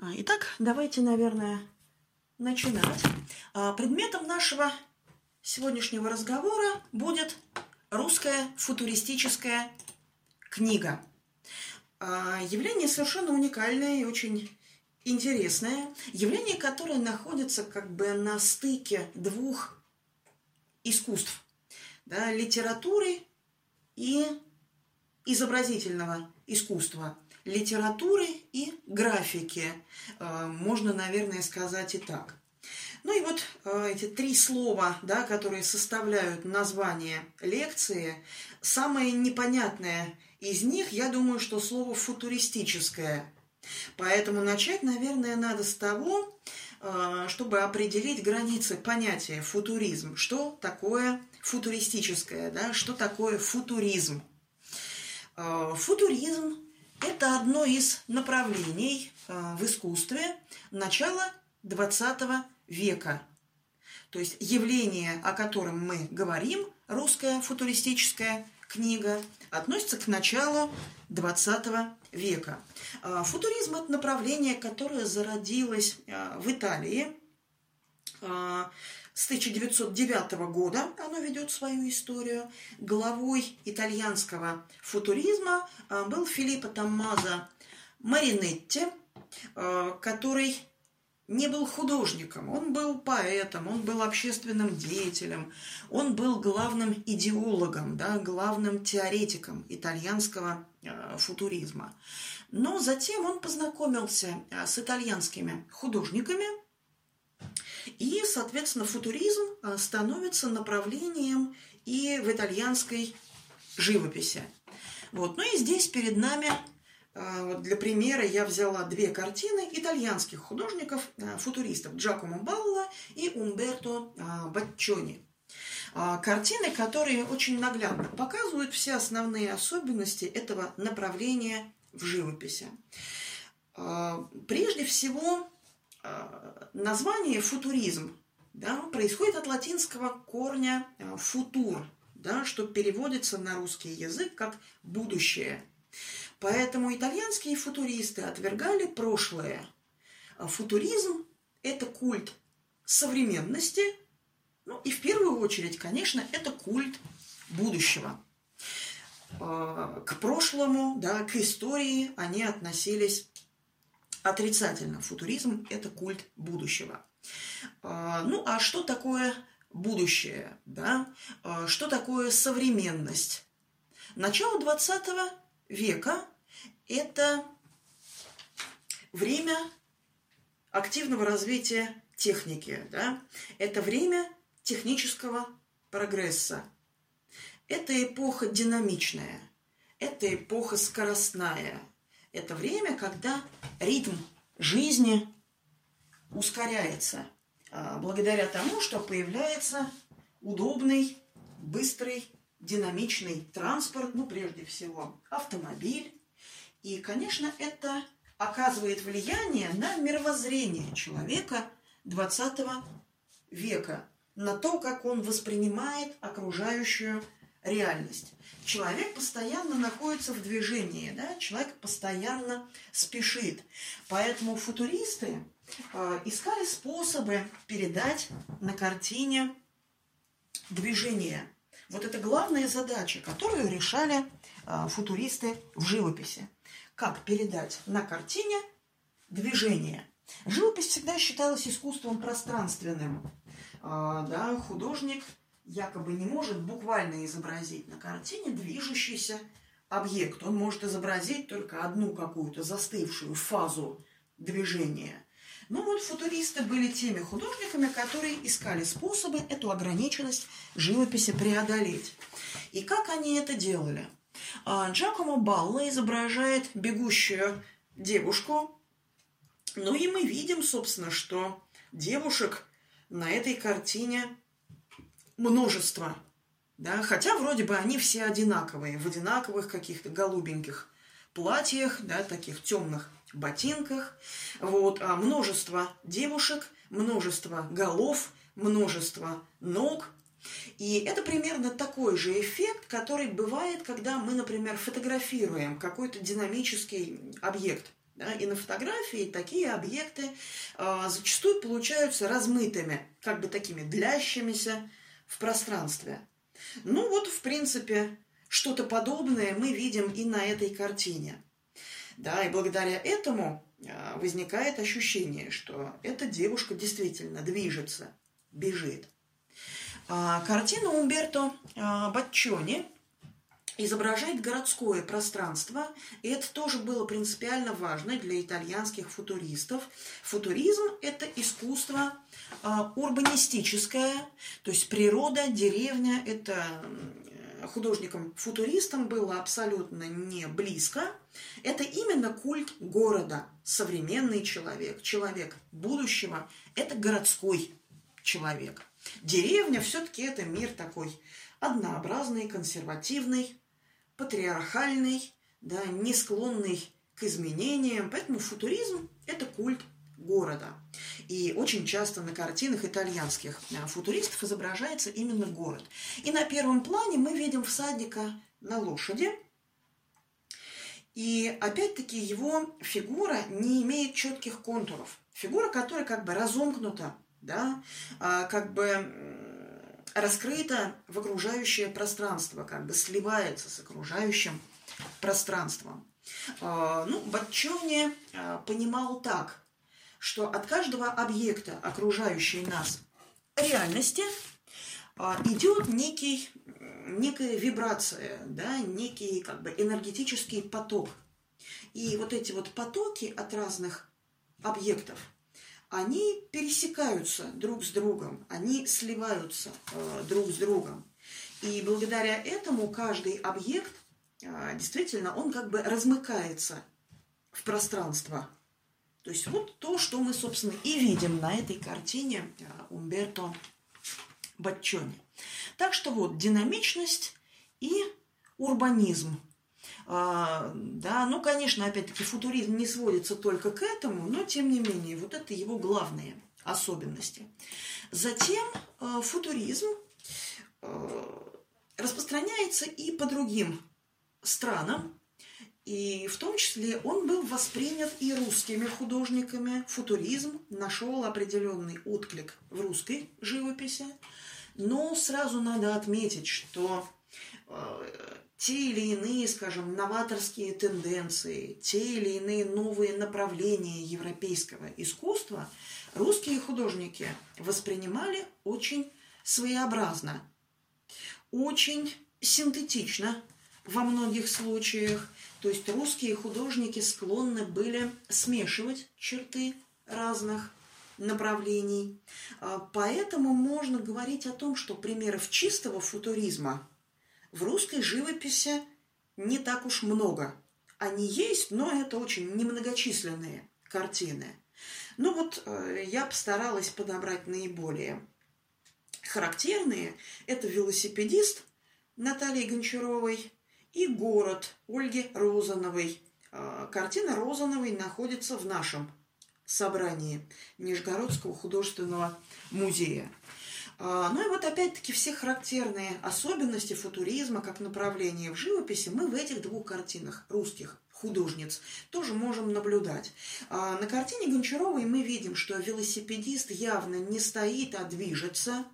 А, итак, давайте, наверное, начинать. А, предметом нашего сегодняшнего разговора будет русская футуристическая книга. А, явление совершенно уникальное и очень интересное. Явление, которое находится как бы на стыке двух искусств. Да, литературы и изобразительного искусства, литературы и графики. Э, можно, наверное, сказать и так. Ну и вот э, эти три слова, да, которые составляют название лекции, самое непонятное из них, я думаю, что слово футуристическое. Поэтому начать, наверное, надо с того, э, чтобы определить границы понятия футуризм. Что такое футуристическое, да, что такое футуризм? Футуризм – это одно из направлений э, в искусстве начала XX века. То есть явление, о котором мы говорим, русская футуристическая книга, относится к началу XX века. Э, футуризм – это направление, которое зародилось в Италии с 1909 года оно ведет свою историю. Главой итальянского футуризма а, был Филиппо Томмазо Маринетти, а, который не был художником, он был поэтом, он был общественным деятелем, он был главным идеологом, да, главным теоретиком итальянского э, футуризма. Но затем он познакомился с итальянскими художниками, и, соответственно, футуризм а, становится направлением и в итальянской живописи. Вот. Ну и здесь перед нами, вот для примера, я взяла две картины итальянских художников, а, футуристов Джакомо Балла и Умберто Баччони. Картины, которые очень наглядно показывают все основные особенности этого направления в живописи. Прежде всего, Э, название футуризм да, происходит от латинского корня э, футур, да, что переводится на русский язык как будущее. Поэтому итальянские футуристы отвергали прошлое. А футуризм – это культ современности, ну и в первую очередь, конечно, это культ будущего. Э, к прошлому, да, к истории они относились отрицательно. Футуризм – это культ будущего. А, ну, а что такое будущее? Да? А, что такое современность? Начало 20 века – это время активного развития техники, да? это время технического прогресса. Это эпоха динамичная, это эпоха скоростная – это время, когда ритм жизни ускоряется а, благодаря тому, что появляется удобный, быстрый, динамичный транспорт, ну, прежде всего, автомобиль. И, конечно, это оказывает влияние на мировоззрение человека 20 века, на то, как он воспринимает окружающую реальность. Человек постоянно находится в движении, да? человек постоянно спешит. Поэтому футуристы э, искали способы передать на картине движение. Вот это главная задача, которую решали э, футуристы в живописи. Как передать на картине движение. Живопись всегда считалась искусством пространственным. Э, да, художник якобы не может буквально изобразить на картине движущийся объект. Он может изобразить только одну какую-то застывшую фазу движения. Но вот футуристы были теми художниками, которые искали способы эту ограниченность живописи преодолеть. И как они это делали? А, Джакомо Балла изображает бегущую девушку, ну и мы видим, собственно, что девушек на этой картине множество, да, хотя вроде бы они все одинаковые, в одинаковых каких-то голубеньких платьях, да, таких темных ботинках, вот, а множество девушек, множество голов, множество ног, и это примерно такой же эффект, который бывает, когда мы, например, фотографируем какой-то динамический объект, Да? И на фотографии такие объекты э, зачастую получаются размытыми, как бы такими длящимися в пространстве. Ну вот, в принципе, что-то подобное мы видим и на этой картине. Да, и благодаря этому а, возникает ощущение, что эта девушка действительно движется, бежит. А, картина Умберто а, Батчони изображает городское пространство, и это тоже было принципиально важно для итальянских футуристов. Футуризм – это искусство урбанистическое, то есть природа, деревня – это художникам-футуристам было абсолютно не близко, это именно культ города, современный человек, человек будущего, это городской человек. Деревня все-таки это мир такой однообразный, консервативный, патриархальный, да, не склонный к изменениям. Поэтому футуризм – это культ города. И очень часто на картинах итальянских э, футуристов изображается именно город. И на первом плане мы видим всадника на лошади. И опять-таки его фигура не имеет четких контуров. Фигура, которая как бы разомкнута, да, а, как бы раскрыта в окружающее пространство, как бы сливается с окружающим пространством. А, ну, Батчони а, понимал так, что от каждого объекта, окружающей нас реальности, а, идет некий, некая вибрация, да, некий как бы энергетический поток. И вот эти вот потоки от разных объектов, они пересекаются друг с другом, они сливаются э, друг с другом. И благодаря этому каждый объект, э, действительно, он как бы размыкается в пространство. То есть вот то, что мы, собственно, и видим на этой картине э, Умберто Батчони. Так что вот динамичность и урбанизм. А, да, ну, конечно, опять-таки футуризм не сводится только к этому, но тем не менее, вот это его главные особенности. Затем э, футуризм э, распространяется и по другим странам, и в том числе он был воспринят и русскими художниками. Футуризм нашел определенный отклик в русской живописи. Но сразу надо отметить, что э, те или иные, скажем, новаторские тенденции, те или иные новые направления европейского искусства русские художники воспринимали очень своеобразно, очень синтетично во многих случаях – то есть русские художники склонны были смешивать черты разных направлений. А, поэтому можно говорить о том, что примеров чистого футуризма в русской живописи не так уж много. Они есть, но это очень немногочисленные картины. Ну вот э, я постаралась подобрать наиболее характерные. Это велосипедист Натальи Гончаровой – и город Ольги Розановой. А, картина Розановой находится в нашем собрании Нижегородского художественного музея. А, ну и вот опять-таки все характерные особенности футуризма как направления в живописи мы в этих двух картинах русских художниц тоже можем наблюдать. А, на картине Гончаровой мы видим, что велосипедист явно не стоит, а движется.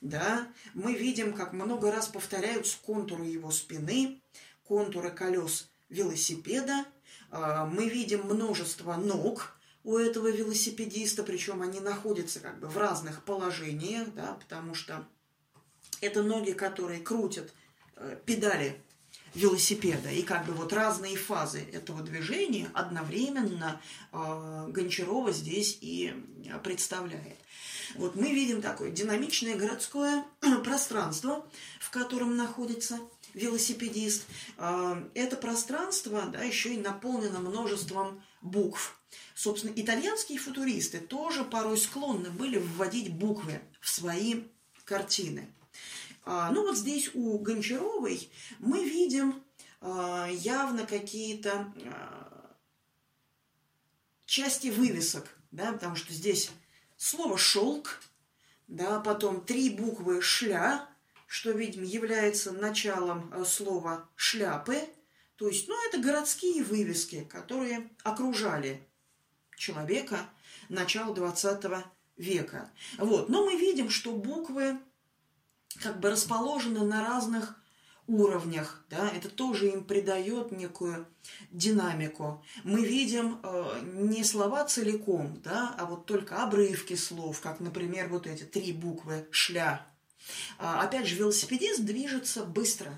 Да? Мы видим, как много раз повторяются контуры его спины, контуры колес велосипеда. А, мы видим множество ног у этого велосипедиста, причем они находятся как бы в разных положениях, да, потому что это ноги, которые крутят э, педали велосипеда. И как бы вот разные фазы этого движения одновременно э, Гончарова здесь и представляет. Вот мы видим такое динамичное городское пространство, в котором находится велосипедист. А, это пространство да, еще и наполнено множеством букв. Собственно, итальянские футуристы тоже порой склонны были вводить буквы в свои картины. А, ну вот здесь у Гончаровой мы видим а, явно какие-то части вывесок, да, потому что здесь слово «шелк», да, потом три буквы «шля», что, видимо, является началом э, слова «шляпы», То есть, ну, это городские вывески, которые окружали человека начала 20 века. Вот. Но мы видим, что буквы как бы расположены на разных уровнях, да, это тоже им придает некую динамику. Мы видим э, не слова целиком, да, а вот только обрывки слов, как, например, вот эти три буквы «шля». А, опять же, велосипедист движется быстро,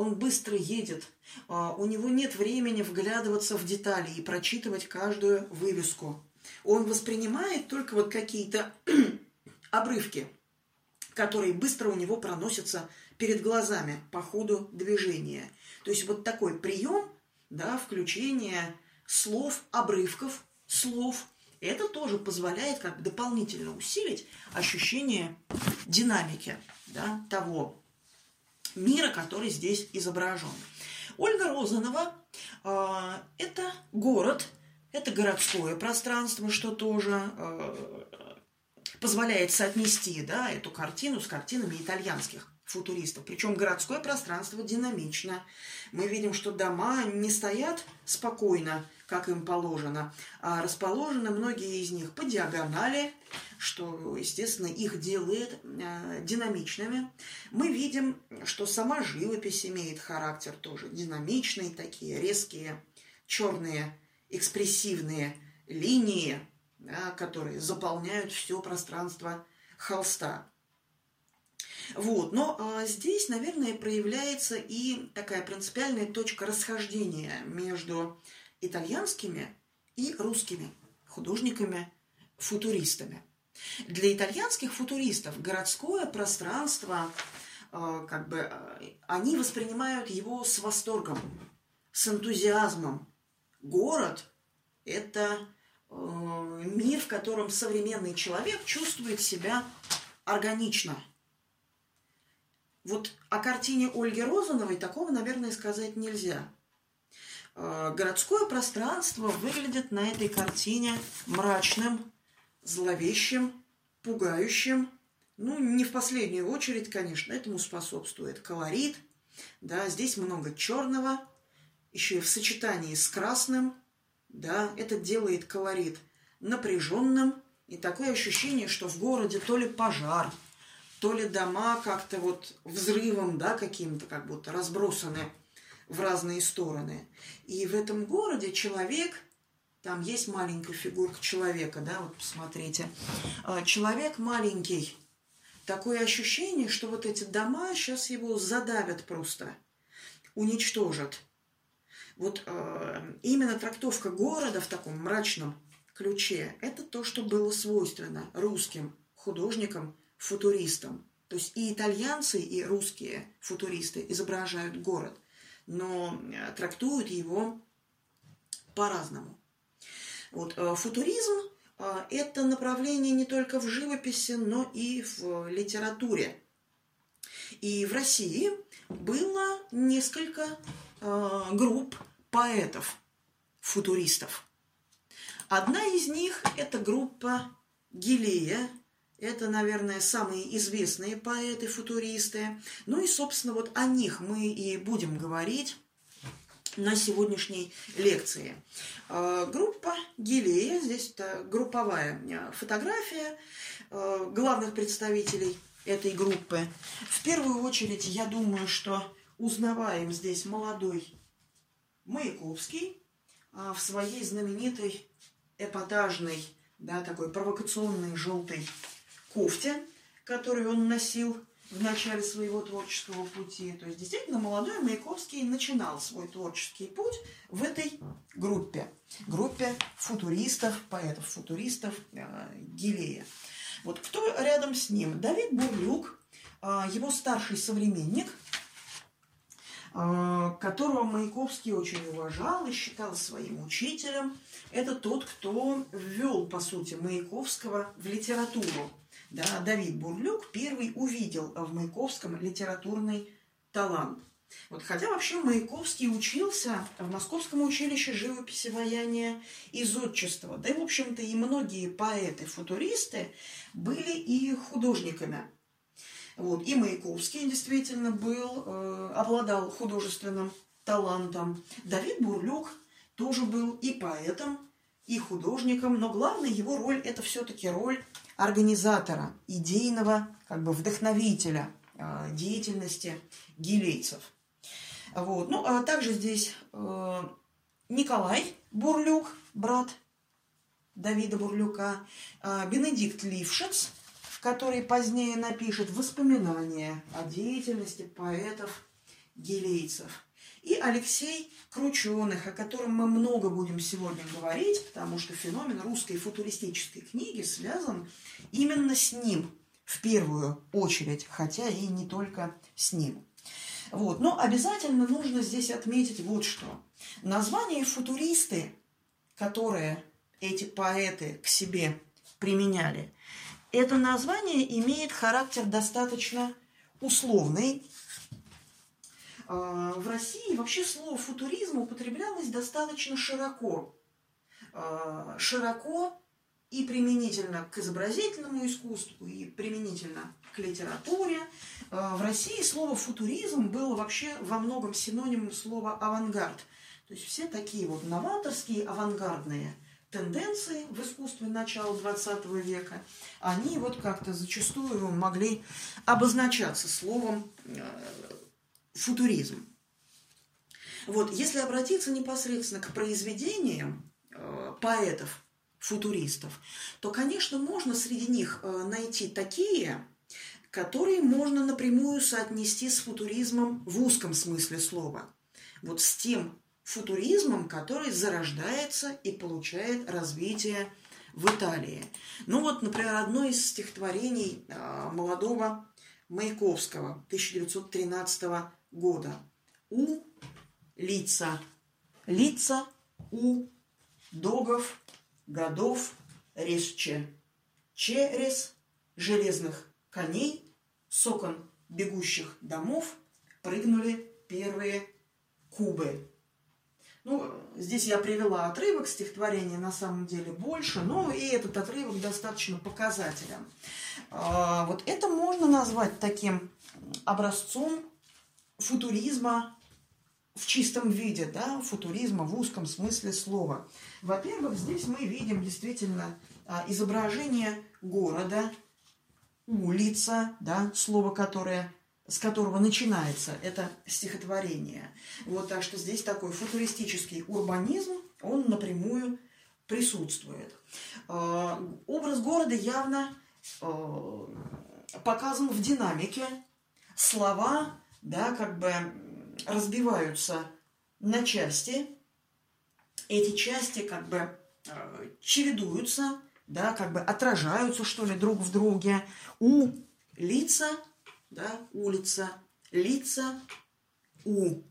он быстро едет, а, у него нет времени вглядываться в детали и прочитывать каждую вывеску. Он воспринимает только вот какие-то обрывки, которые быстро у него проносятся перед глазами по ходу движения. То есть вот такой прием, да, включение слов, обрывков, слов, это тоже позволяет как дополнительно усилить ощущение динамики да, того мира, который здесь изображен. Ольга Розанова э, – это город, это городское пространство, что тоже э, позволяет соотнести да, эту картину с картинами итальянских футуристов. Причем городское пространство динамично. Мы видим, что дома не стоят спокойно, как им положено, а расположены многие из них по диагонали, что, естественно, их делает э, динамичными. Мы видим, что сама живопись имеет характер тоже динамичный, такие резкие, черные, экспрессивные линии, да, которые заполняют все пространство холста. Вот. Но а, здесь, наверное, проявляется и такая принципиальная точка расхождения между итальянскими и русскими художниками-футуристами. Для итальянских футуристов городское пространство, а, как бы, а, они воспринимают его с восторгом, с энтузиазмом. Город – это а, мир, в котором современный человек чувствует себя органично – вот о картине Ольги Розановой такого, наверное, сказать нельзя. Э, городское пространство выглядит на этой картине мрачным, зловещим, пугающим. Ну, не в последнюю очередь, конечно, этому способствует колорит. Да, здесь много черного, еще и в сочетании с красным. Да, это делает колорит напряженным. И такое ощущение, что в городе то ли пожар, то ли дома как-то вот взрывом, да, каким-то как будто разбросаны в разные стороны. И в этом городе человек, там есть маленькая фигурка человека, да, вот посмотрите. А, человек маленький. Такое ощущение, что вот эти дома сейчас его задавят просто, уничтожат. Вот э, именно трактовка города в таком мрачном ключе – это то, что было свойственно русским художникам футуристам. То есть и итальянцы, и русские футуристы изображают город, но э, трактуют его по-разному. Вот, э, футуризм э, – это направление не только в живописи, но и в литературе. И в России было несколько групп поэтов, футуристов. Одна из них – это группа Гилея это, наверное, самые известные поэты-футуристы. Ну и, собственно, вот о них мы и будем говорить на сегодняшней лекции. А, группа Гилея, здесь это групповая фотография а, главных представителей этой группы. В первую очередь, я думаю, что узнаваем здесь молодой Маяковский в своей знаменитой эпатажной, да, такой провокационной желтой кофте, которую он носил в начале своего творческого пути. То есть действительно молодой Маяковский начинал свой творческий путь в этой группе. Группе футуристов, поэтов-футуристов э, Гилея. Вот кто рядом с ним? Давид Бурлюк, э, его старший современник, э, которого Маяковский очень уважал и считал своим учителем. Это тот, кто ввел, по сути, Маяковского в литературу да, Давид Бурлюк первый увидел в Маяковском литературный талант. Вот, хотя вообще Маяковский учился в Московском училище живописи, ваяния и зодчества. Да и, в общем-то, и многие поэты-футуристы были и художниками. Вот. И Маяковский действительно был, э, обладал художественным талантом. Давид Бурлюк тоже был и поэтом, и художником, но главная его роль – это все-таки роль организатора, идейного как бы вдохновителя э, деятельности гилейцев. Вот. Ну, а также здесь э, Николай Бурлюк, брат Давида Бурлюка, э, Бенедикт Лившиц, который позднее напишет воспоминания о деятельности поэтов-гилейцев. И Алексей Крученых, о котором мы много будем сегодня говорить, потому что феномен русской футуристической книги связан именно с ним в первую очередь, хотя и не только с ним. Вот. Но обязательно нужно здесь отметить вот что. Название футуристы, которые эти поэты к себе применяли, это название имеет характер достаточно условный. А, в России вообще слово футуризм употреблялось достаточно широко. А, широко и применительно к изобразительному искусству, и применительно к литературе. А, в России слово футуризм было вообще во многом синонимом слова авангард. То есть все такие вот новаторские, авангардные – тенденции в искусстве начала XX века, они вот как-то зачастую могли обозначаться словом э, футуризм. Вот, если обратиться непосредственно к произведениям э, поэтов, футуристов, то, конечно, можно среди них э, найти такие, которые можно напрямую соотнести с футуризмом в узком смысле слова. Вот с тем футуризмом, который зарождается и получает развитие в Италии. Ну вот, например, одно из стихотворений а, молодого Маяковского 1913 года. У лица. Лица у догов годов резче. Через железных коней сокон бегущих домов прыгнули первые кубы. Ну, здесь я привела отрывок стихотворения, на самом деле больше, но и этот отрывок достаточно показателен. А, вот это можно назвать таким образцом футуризма в чистом виде, да, футуризма в узком смысле слова. Во-первых, здесь мы видим действительно а, изображение города, улица, да, слово, которое с которого начинается это стихотворение. Вот так что здесь такой футуристический урбанизм, он напрямую присутствует. А, образ города явно а, показан в динамике. Слова, да, как бы разбиваются на части. Эти части как бы а, чередуются, да, как бы отражаются, что ли, друг в друге. У лица да, улица, лица, у.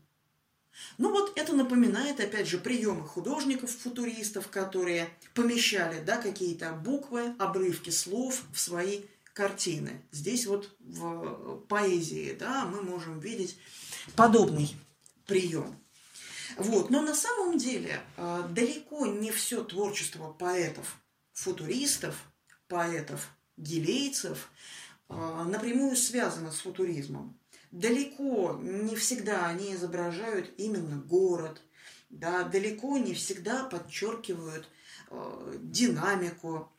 Ну вот это напоминает, опять же, приемы художников-футуристов, которые помещали, да, какие-то буквы, обрывки слов в свои картины. Здесь вот в поэзии, да, мы можем видеть подобный прием. Вот. Но на самом деле а, далеко не все творчество поэтов, футуристов, поэтов, гилейцев а, напрямую связано с футуризмом. Далеко не всегда они изображают именно город, да, далеко не всегда подчеркивают э, динамику.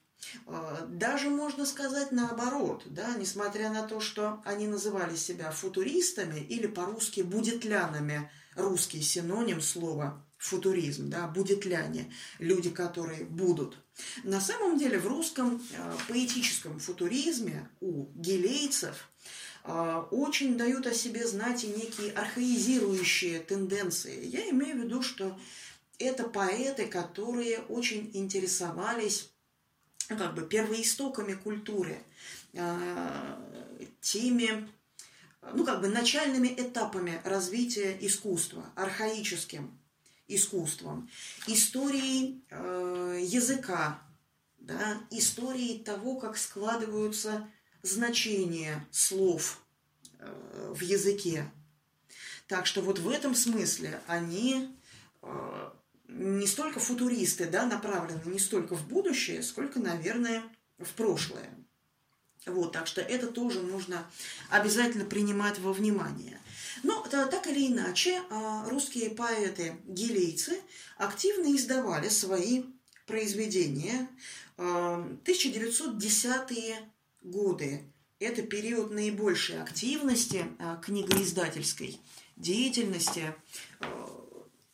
Э, даже можно сказать наоборот, да, несмотря на то, что они называли себя футуристами или по-русски будетлянами, русский синоним слова футуризм, да, будетляне, люди, которые будут. На самом деле в русском э, поэтическом футуризме у гелейцев э, очень дают о себе знать и некие архаизирующие тенденции. Я имею в виду, что это поэты, которые очень интересовались как бы первоистоками культуры, э, теми, ну, как бы начальными этапами развития искусства, архаическим искусством, историей э, языка, да, историей того, как складываются значения слов э, в языке. Так что вот в этом смысле они э, не столько футуристы, да, направлены не столько в будущее, сколько, наверное, в прошлое. Вот, так что это тоже нужно обязательно принимать во внимание. Но так или иначе, а, русские поэты-гилейцы активно издавали свои произведения. 1910-е а, годы – это период наибольшей активности а, книгоиздательской деятельности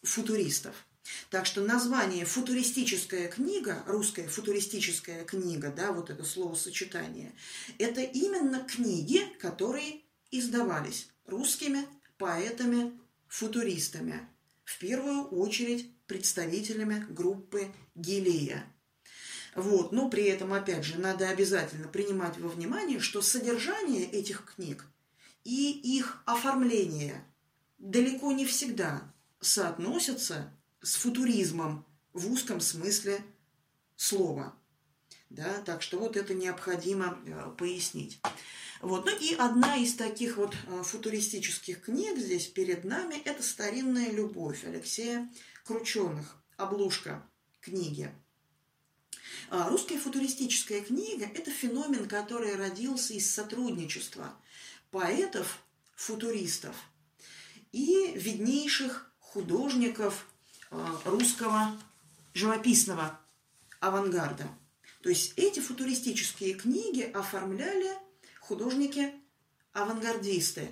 футуристов. Так что название «футуристическая книга», русская футуристическая книга, да, вот это словосочетание, это именно книги, которые издавались русскими поэтами-футуристами, в первую очередь представителями группы Гилея. Вот. Но при этом, опять же, надо обязательно принимать во внимание, что содержание этих книг и их оформление далеко не всегда соотносятся с футуризмом в узком смысле слова. Да, так что вот это необходимо э, пояснить. Вот. Ну и одна из таких вот э, футуристических книг здесь перед нами – это «Старинная любовь» Алексея Крученых, обложка книги. А, русская футуристическая книга – это феномен, который родился из сотрудничества поэтов, футуристов и виднейших художников русского живописного авангарда. То есть эти футуристические книги оформляли художники-авангардисты.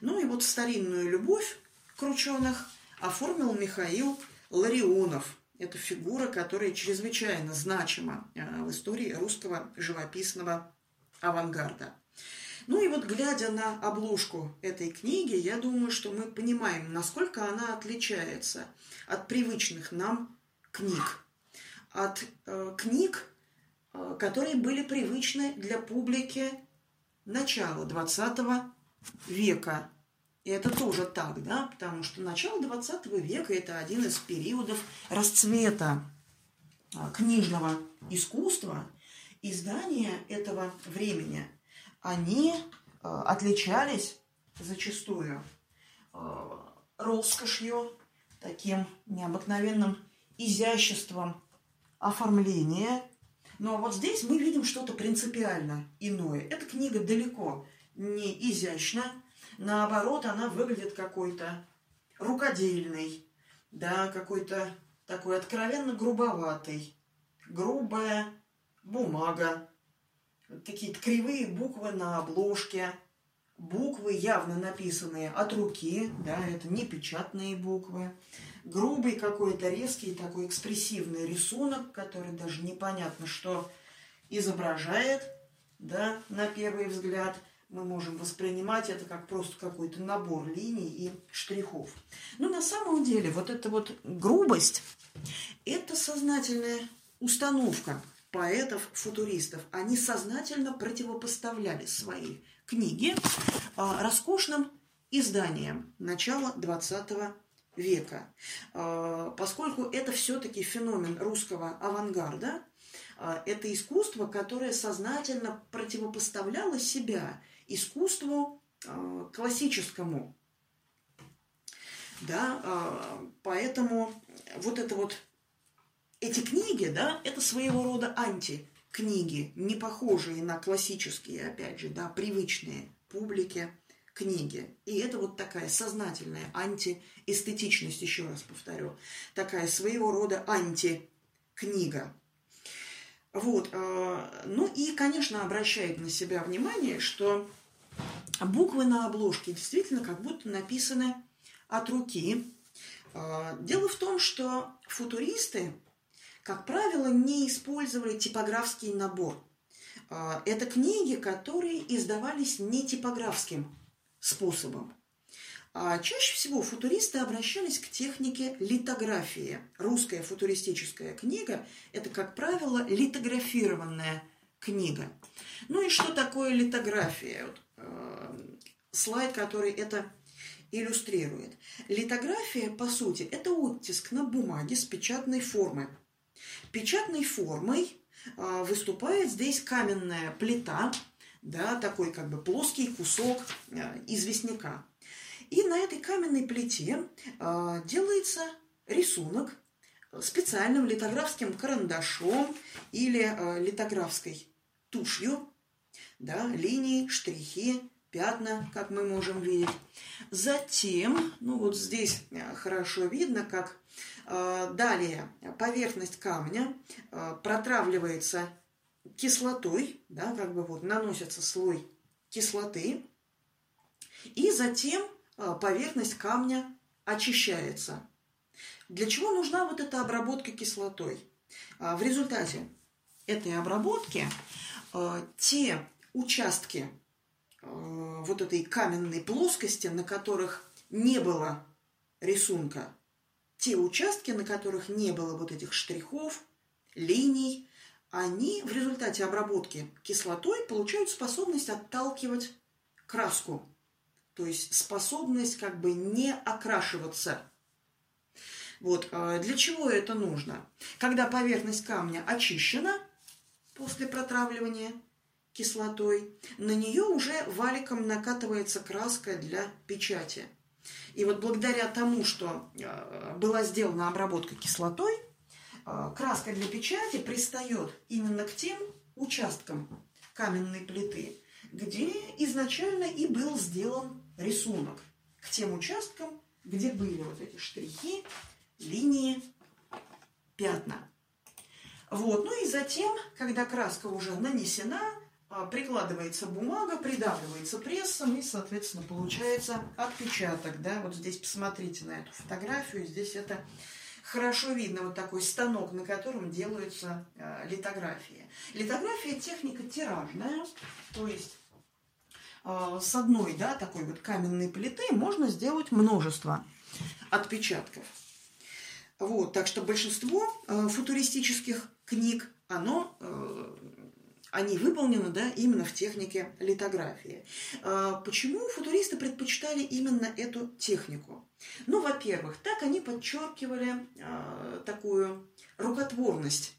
Ну и вот старинную любовь крученых оформил Михаил Ларионов. Это фигура, которая чрезвычайно значима э, в истории русского живописного авангарда. Ну и вот глядя на обложку этой книги, я думаю, что мы понимаем, насколько она отличается от привычных нам книг. От э, книг, э, которые были привычны для публики начала 20 века. И это тоже так, да, потому что начало 20 века – это один из периодов расцвета а, книжного искусства. Издания этого времени, они а, отличались зачастую а, роскошью, таким необыкновенным изяществом оформления – но вот здесь мы видим что-то принципиально иное. Эта книга далеко не изящна, наоборот, она выглядит какой-то рукодельной, да, какой-то такой откровенно грубоватый, грубая бумага, какие-то кривые буквы на обложке, буквы явно написанные от руки, да, это не печатные буквы, грубый какой-то резкий такой экспрессивный рисунок, который даже непонятно, что изображает, да, на первый взгляд. Мы можем воспринимать это как просто какой-то набор линий и штрихов. Но на самом деле вот эта вот грубость – это сознательная установка поэтов-футуристов. Они сознательно противопоставляли свои книги а, роскошным изданиям начала 20 века. А, поскольку это все-таки феномен русского авангарда, а, это искусство, которое сознательно противопоставляло себя искусству классическому. Да, поэтому вот это вот эти книги, да, это своего рода антикниги, не похожие на классические, опять же, да, привычные публике книги. И это вот такая сознательная антиэстетичность, еще раз повторю, такая своего рода антикнига. Вот. Э, ну и, конечно, обращает на себя внимание, что буквы на обложке действительно как будто написаны от руки. Э, дело в том, что футуристы, как правило, не использовали типографский набор. Э, это книги, которые издавались не типографским способом. А чаще всего футуристы обращались к технике литографии. Русская футуристическая книга – это, как правило, литографированная книга. Ну и что такое литография? Вот, э, слайд, который это иллюстрирует. Литография, по сути, это оттиск на бумаге с печатной формы. Печатной формой э, выступает здесь каменная плита – да, такой как бы плоский кусок э, известняка. И на этой каменной плите э, делается рисунок специальным литографским карандашом или литографской тушью. да, линии, штрихи, пятна, как мы можем видеть. Затем, ну вот здесь хорошо видно, как далее поверхность камня э, протравливается кислотой, да, как бы вот наносится слой кислоты, и затем э, поверхность камня очищается. Для чего нужна вот эта обработка кислотой? Э, в результате этой обработки э, те участки Э, вот этой каменной плоскости, на которых не было рисунка, те участки, на которых не было вот этих штрихов, линий, они в результате обработки кислотой получают способность отталкивать краску, то есть способность как бы не окрашиваться. Вот э, для чего это нужно? Когда поверхность камня очищена после протравливания – кислотой, на нее уже валиком накатывается краска для печати. И вот благодаря тому, что э, была сделана обработка кислотой, э, краска для печати пристает именно к тем участкам каменной плиты, где изначально и был сделан рисунок, к тем участкам, где были вот эти штрихи, линии, пятна. Вот. Ну и затем, когда краска уже нанесена, прикладывается бумага, придавливается прессом, и, соответственно, получается отпечаток. Да? Вот здесь посмотрите на эту фотографию, здесь это хорошо видно, вот такой станок, на котором делаются э, литографии. Литография – техника тиражная, то есть э, с одной да, такой вот каменной плиты можно сделать множество отпечатков. Вот, так что большинство э, футуристических книг, оно э, они выполнены да, именно в технике литографии. А, почему футуристы предпочитали именно эту технику? Ну, во-первых, так они подчеркивали а, такую рукотворность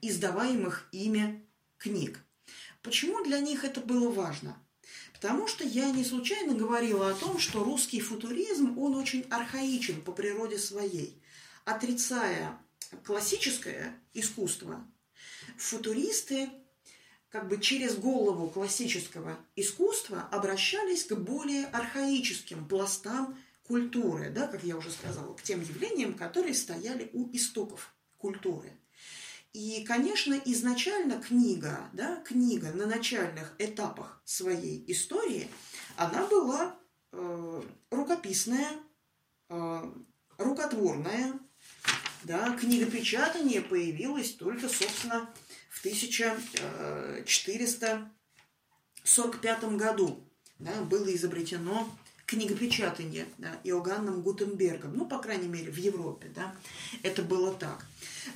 издаваемых ими книг. Почему для них это было важно? Потому что я не случайно говорила о том, что русский футуризм, он очень архаичен по природе своей. Отрицая классическое искусство, футуристы как бы через голову классического искусства обращались к более архаическим пластам культуры, да, как я уже сказала, к тем явлениям, которые стояли у истоков культуры. И, конечно, изначально книга, да, книга на начальных этапах своей истории, она была э, рукописная, э, рукотворная, да, книгопечатание появилось только, собственно, в 1445 году да, было изобретено книгопечатание да, Иоганном Гутенбергом, ну, по крайней мере, в Европе, да, это было так.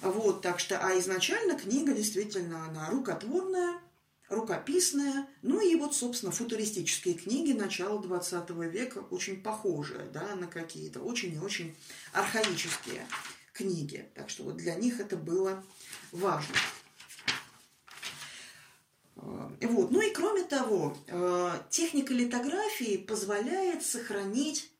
Вот, так что, а изначально книга действительно, она рукотворная, рукописная, ну и вот, собственно, футуристические книги начала 20 века очень похожие, да, на какие-то очень и очень архаические книги. Так что вот для них это было важно. Э, вот. Ну и кроме того, э, техника литографии позволяет сохранить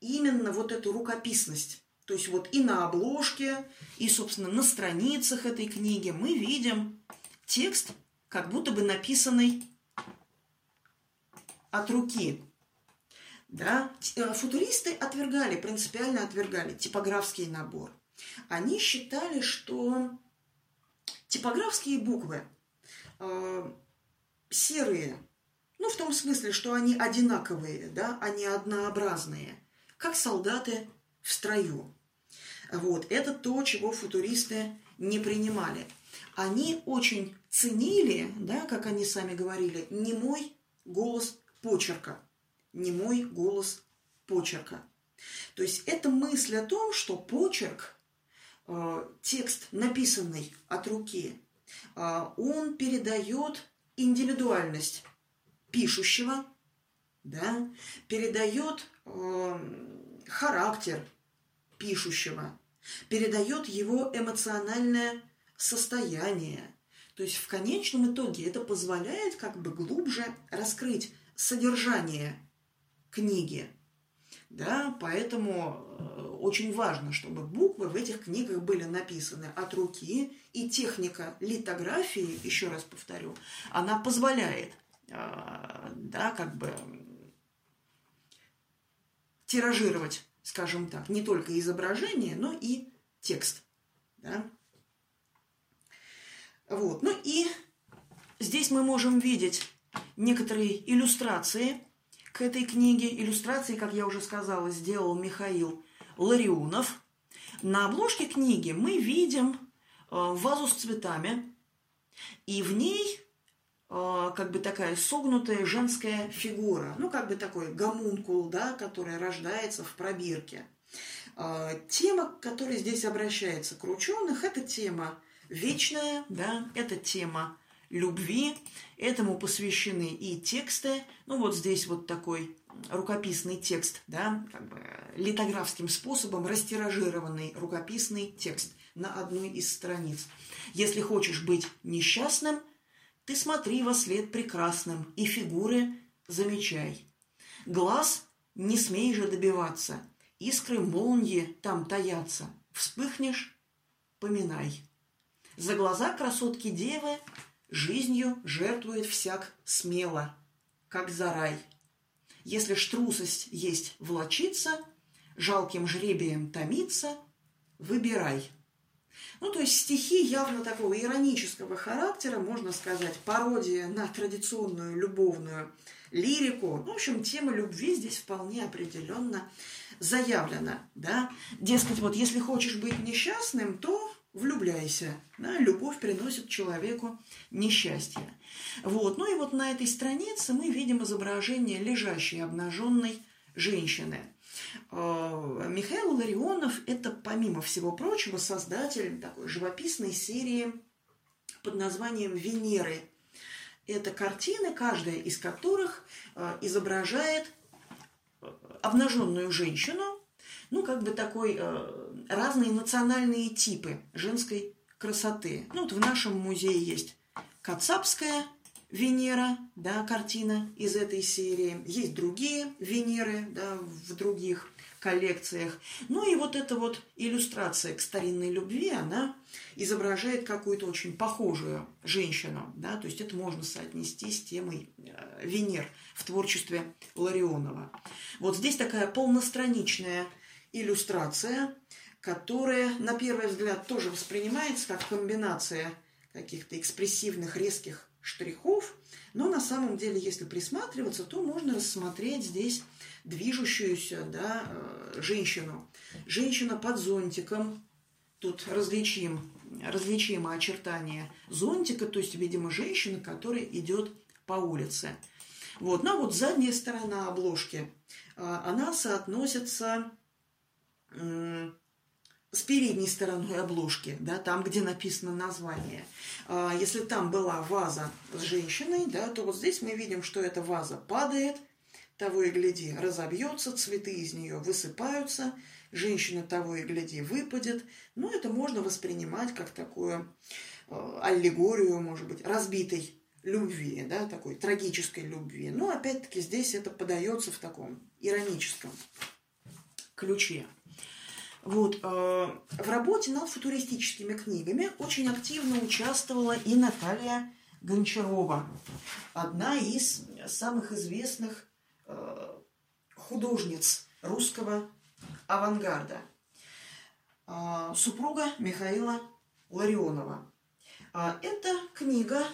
именно вот эту рукописность. То есть вот и на обложке, и, собственно, на страницах этой книги мы видим текст, как будто бы написанный от руки. Да? Э, футуристы отвергали, принципиально отвергали типографский набор. Они считали, что типографские буквы серые. Ну, в том смысле, что они одинаковые, да, они однообразные, как солдаты в строю. Вот, это то, чего футуристы не принимали. Они очень ценили, да, как они сами говорили, не мой голос почерка, не мой голос почерка. То есть это мысль о том, что почерк, э, текст, написанный от руки, э, он передает индивидуальность пишущего, да, передает э, характер пишущего, передает его эмоциональное состояние. То есть в конечном итоге это позволяет как бы глубже раскрыть содержание книги. Да, поэтому э, очень важно, чтобы буквы в этих книгах были написаны от руки, и техника литографии, еще раз повторю, она позволяет да, как бы тиражировать, скажем так, не только изображение, но и текст. Да? Вот. Ну и здесь мы можем видеть некоторые иллюстрации к этой книге. Иллюстрации, как я уже сказала, сделал Михаил Ларионов. На обложке книги мы видим э, вазу с цветами, и в ней э, как бы такая согнутая женская фигура, ну как бы такой гомункул, да, который рождается в пробирке. Э, тема, которая здесь обращается к ученых, это тема вечная, да, это тема любви. Этому посвящены и тексты. Ну, вот здесь вот такой рукописный текст, да, как бы литографским способом растиражированный рукописный текст на одной из страниц. Если хочешь быть несчастным, ты смотри во след прекрасным и фигуры замечай. Глаз не смей же добиваться, искры молнии там таятся. Вспыхнешь – поминай. За глаза красотки девы жизнью жертвует всяк смело, как за рай. Если ж трусость есть влочиться, жалким жребием томиться, выбирай. Ну, то есть стихи явно такого иронического характера, можно сказать, пародия на традиционную любовную лирику. В общем, тема любви здесь вполне определенно заявлена, да. Дескать, вот если хочешь быть несчастным, то влюбляйся. Да? Любовь приносит человеку несчастье. Вот. Ну и вот на этой странице мы видим изображение лежащей обнаженной женщины. Э, Михаил Ларионов – это, помимо всего прочего, создатель такой живописной серии под названием «Венеры». Это картины, каждая из которых э, изображает обнаженную женщину, ну, как бы такой разные национальные типы женской красоты. Ну, вот в нашем музее есть Кацапская Венера, да, картина из этой серии. Есть другие Венеры, да, в других коллекциях. Ну и вот эта вот иллюстрация к старинной любви, она изображает какую-то очень похожую женщину, да, то есть это можно соотнести с темой э, Венер в творчестве Ларионова. Вот здесь такая полностраничная иллюстрация, которая на первый взгляд тоже воспринимается как комбинация каких-то экспрессивных резких штрихов, но на самом деле, если присматриваться, то можно рассмотреть здесь движущуюся да, э, женщину. Женщина под зонтиком, тут различим, различимо очертания зонтика, то есть, видимо, женщина, которая идет по улице. Вот. Ну, а вот задняя сторона обложки, э, она соотносится с передней стороной обложки, да, там, где написано название. А, если там была ваза с женщиной, да, то вот здесь мы видим, что эта ваза падает, того и гляди, разобьется, цветы из нее высыпаются, женщина того и гляди выпадет. Ну, это можно воспринимать как такую э, аллегорию, может быть, разбитой любви, да, такой трагической любви. Но опять-таки здесь это подается в таком ироническом ключе. Вот, э, в работе над футуристическими книгами очень активно участвовала и Наталья Гончарова, одна из самых известных э, художниц русского авангарда, э, супруга Михаила Ларионова. Э, это книга,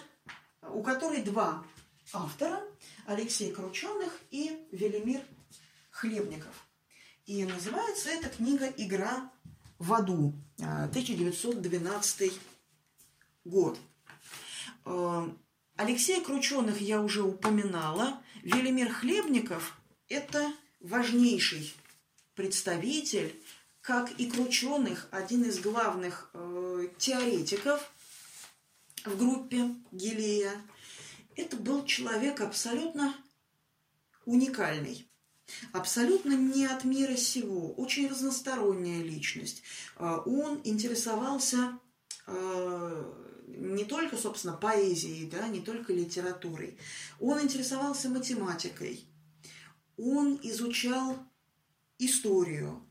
у которой два автора, Алексей Крученых и Велимир Хлебников – и называется эта книга «Игра в аду», 1912 а, год. А, Алексея Крученых я уже упоминала. Велимир Хлебников – это важнейший представитель, как и Крученых, один из главных э, теоретиков в группе Гилея. Это был человек абсолютно уникальный. Абсолютно не от мира сего, очень разносторонняя личность. А, он интересовался а, не только, собственно, поэзией, да, не только литературой. Он интересовался математикой. Он изучал историю.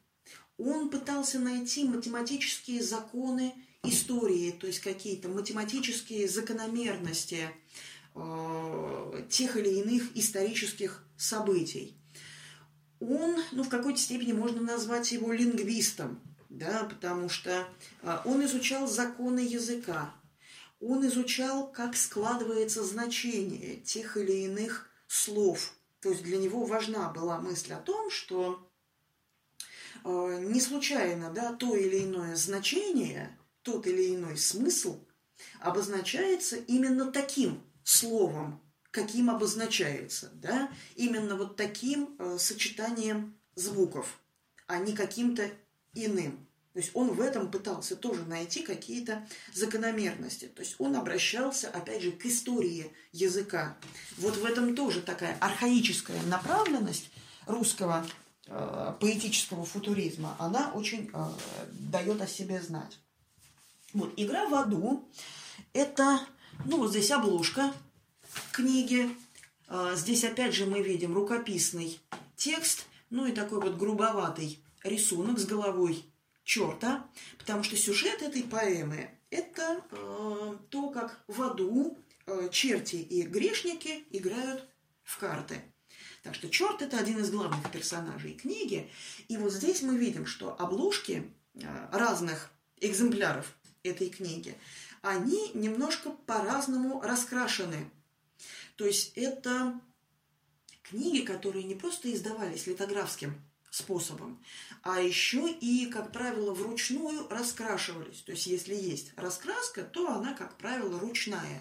Он пытался найти математические законы истории, то есть какие-то математические закономерности э, тех или иных исторических событий. Он, ну, в какой-то степени можно назвать его лингвистом, да, потому что э, он изучал законы языка, он изучал, как складывается значение тех или иных слов. То есть для него важна была мысль о том, что э, не случайно да, то или иное значение, тот или иной смысл обозначается именно таким словом, каким обозначается, да, именно вот таким э, сочетанием звуков, а не каким-то иным. То есть он в этом пытался тоже найти какие-то закономерности. То есть он обращался, опять же, к истории языка. Вот в этом тоже такая архаическая направленность русского э, поэтического футуризма, она очень э, дает о себе знать. Вот, игра в аду – это, ну, вот здесь обложка книги. Э, здесь, опять же, мы видим рукописный текст, ну и такой вот грубоватый рисунок с головой черта, потому что сюжет этой поэмы – это э, то, как в аду э, черти и грешники играют в карты. Так что черт – это один из главных персонажей книги. И вот здесь мы видим, что обложки э, разных экземпляров этой книги, они немножко по-разному раскрашены. То есть это книги, которые не просто издавались литографским способом, а еще и, как правило, вручную раскрашивались. То есть, если есть раскраска, то она, как правило, ручная.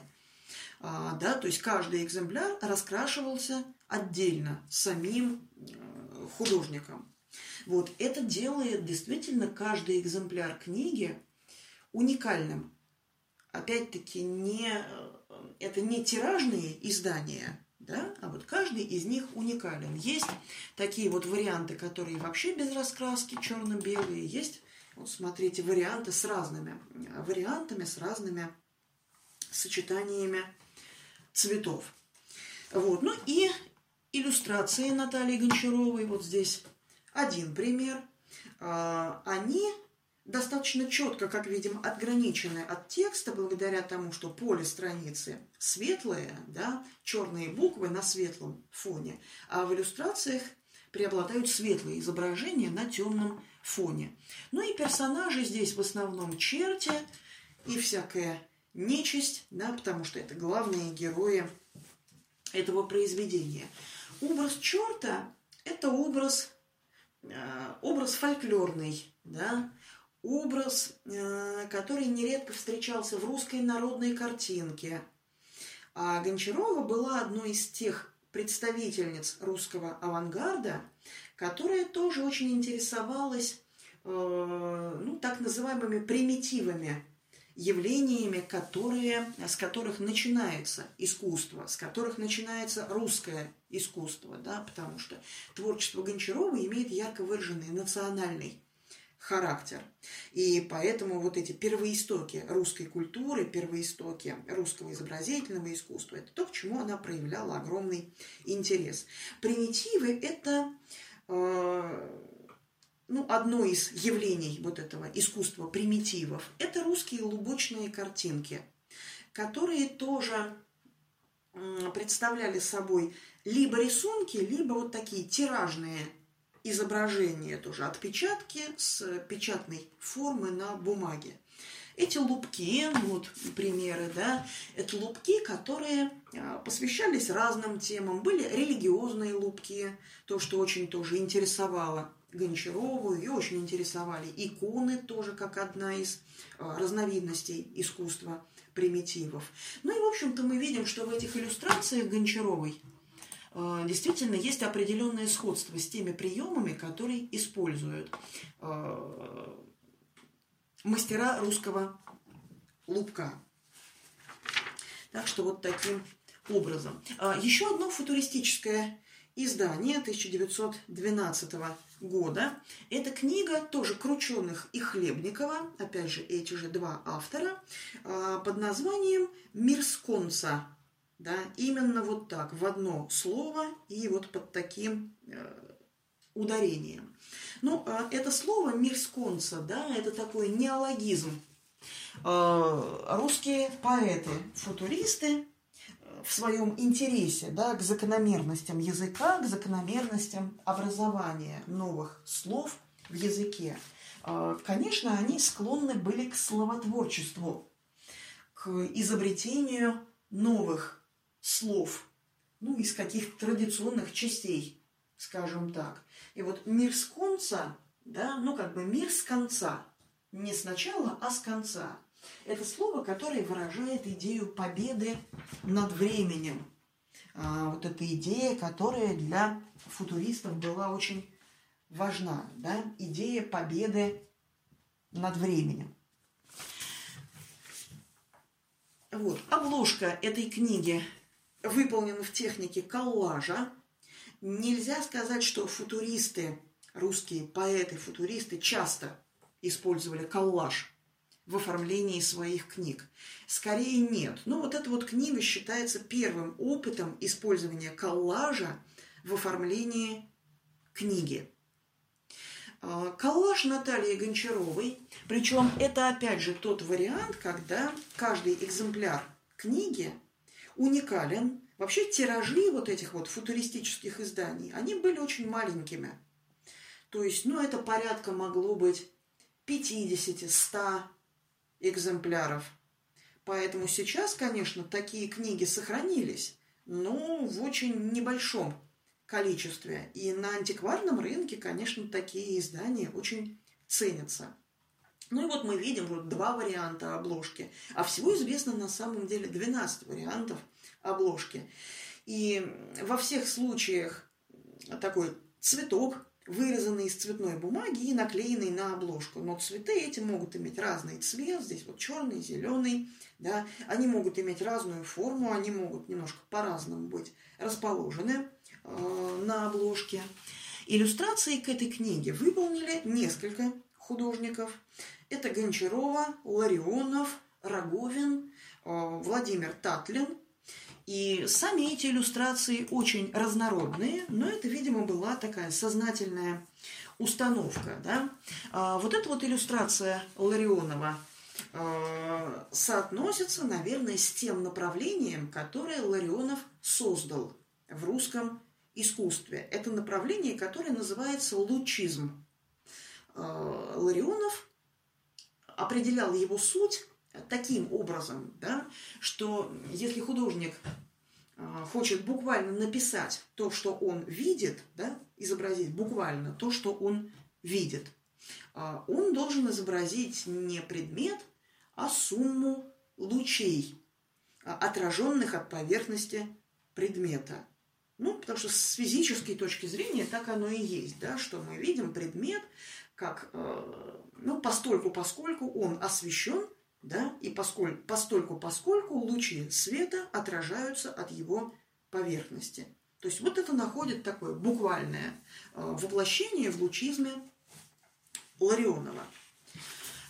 А, да, то есть каждый экземпляр раскрашивался отдельно самим э, художником. Вот это делает действительно каждый экземпляр книги уникальным. Опять-таки, не, э, это не тиражные издания, да? а вот каждый из них уникален. Есть такие вот варианты, которые вообще без раскраски, черно-белые, есть, вот смотрите, варианты с разными вариантами, с разными сочетаниями цветов. Вот. Ну и иллюстрации Натальи Гончаровой, вот здесь один пример. А, они достаточно четко, как видим, отграничены от текста благодаря тому, что поле страницы светлое, да, черные буквы на светлом фоне, а в иллюстрациях преобладают светлые изображения на темном фоне. Ну и персонажи здесь в основном черти и всякая нечисть, да, потому что это главные герои этого произведения. Образ черта – это образ, э, образ фольклорный, да, образ, э, который нередко встречался в русской народной картинке. А Гончарова была одной из тех представительниц русского авангарда, которая тоже очень интересовалась э, ну, так называемыми примитивами, явлениями, которые, с которых начинается искусство, с которых начинается русское искусство, да, потому что творчество Гончарова имеет ярко выраженный национальный характер. И поэтому вот эти первоистоки русской культуры, первоистоки русского изобразительного искусства, это то, к чему она проявляла огромный интерес. Примитивы – это э, ну, одно из явлений вот этого искусства примитивов. Это русские лубочные картинки, которые тоже представляли собой либо рисунки, либо вот такие тиражные изображение тоже, отпечатки с печатной формы на бумаге. Эти лупки, вот примеры, да, это лупки, которые а, посвящались разным темам. Были религиозные лупки, то, что очень тоже интересовало Гончарову, ее очень интересовали иконы тоже, как одна из а, разновидностей искусства примитивов. Ну и, в общем-то, мы видим, что в этих иллюстрациях Гончаровой действительно есть определенное сходство с теми приемами, которые используют э, мастера русского лупка. Так что вот таким образом. А, еще одно футуристическое издание 1912 года. Это книга тоже Крученых и Хлебникова, опять же, эти же два автора, а, под названием «Мир сконца да, именно вот так, в одно слово и вот под таким э, ударением. Ну, э, это слово «мирсконца», да, это такой неологизм. Э, русские поэты, футуристы в своем интересе да, к закономерностям языка, к закономерностям образования новых слов в языке. А, конечно, они склонны были к словотворчеству, к изобретению новых слов, ну, из каких-то традиционных частей, скажем так. И вот мир с конца, да, ну, как бы мир с конца, не сначала, а с конца – это слово, которое выражает идею победы над временем. А, вот эта идея, которая для футуристов была очень важна. Да? Идея победы над временем. Вот. Обложка этой книги выполнена в технике коллажа. Нельзя сказать, что футуристы, русские поэты, футуристы часто использовали коллаж в оформлении своих книг? Скорее нет. Но вот эта вот книга считается первым опытом использования коллажа в оформлении книги. А, коллаж Натальи Гончаровой, причем это опять же тот вариант, когда каждый экземпляр книги уникален. Вообще тиражи вот этих вот футуристических изданий, они были очень маленькими. То есть, ну, это порядка могло быть 50-100 экземпляров. Поэтому сейчас, конечно, такие книги сохранились, но в очень небольшом количестве. И на антикварном рынке, конечно, такие издания очень ценятся. Ну и вот мы видим вот два варианта обложки. А всего известно на самом деле 12 вариантов обложки. И во всех случаях такой цветок, вырезанный из цветной бумаги и наклеенный на обложку. Но цветы эти могут иметь разный цвет, здесь вот черный, зеленый, да, они могут иметь разную форму, они могут немножко по-разному быть расположены э, на обложке. Иллюстрации к этой книге выполнили несколько художников. Это Гончарова, Ларионов, Роговин, э, Владимир Татлин – и сами эти иллюстрации очень разнородные, но это, видимо, была такая сознательная установка. Да? А вот эта вот иллюстрация Ларионова а, соотносится, наверное, с тем направлением, которое Ларионов создал в русском искусстве. Это направление, которое называется лучизм. А, Ларионов определял его суть таким образом, да, что если художник а, хочет буквально написать то, что он видит, да, изобразить буквально то, что он видит, а, он должен изобразить не предмет, а сумму лучей, а, отраженных от поверхности предмета. Ну, потому что с физической точки зрения так оно и есть, да, что мы видим предмет, как, ну, постольку, поскольку он освещен да, и поскольку, постольку, поскольку лучи света отражаются от его поверхности. То есть вот это находит такое буквальное э, воплощение в лучизме Ларионова.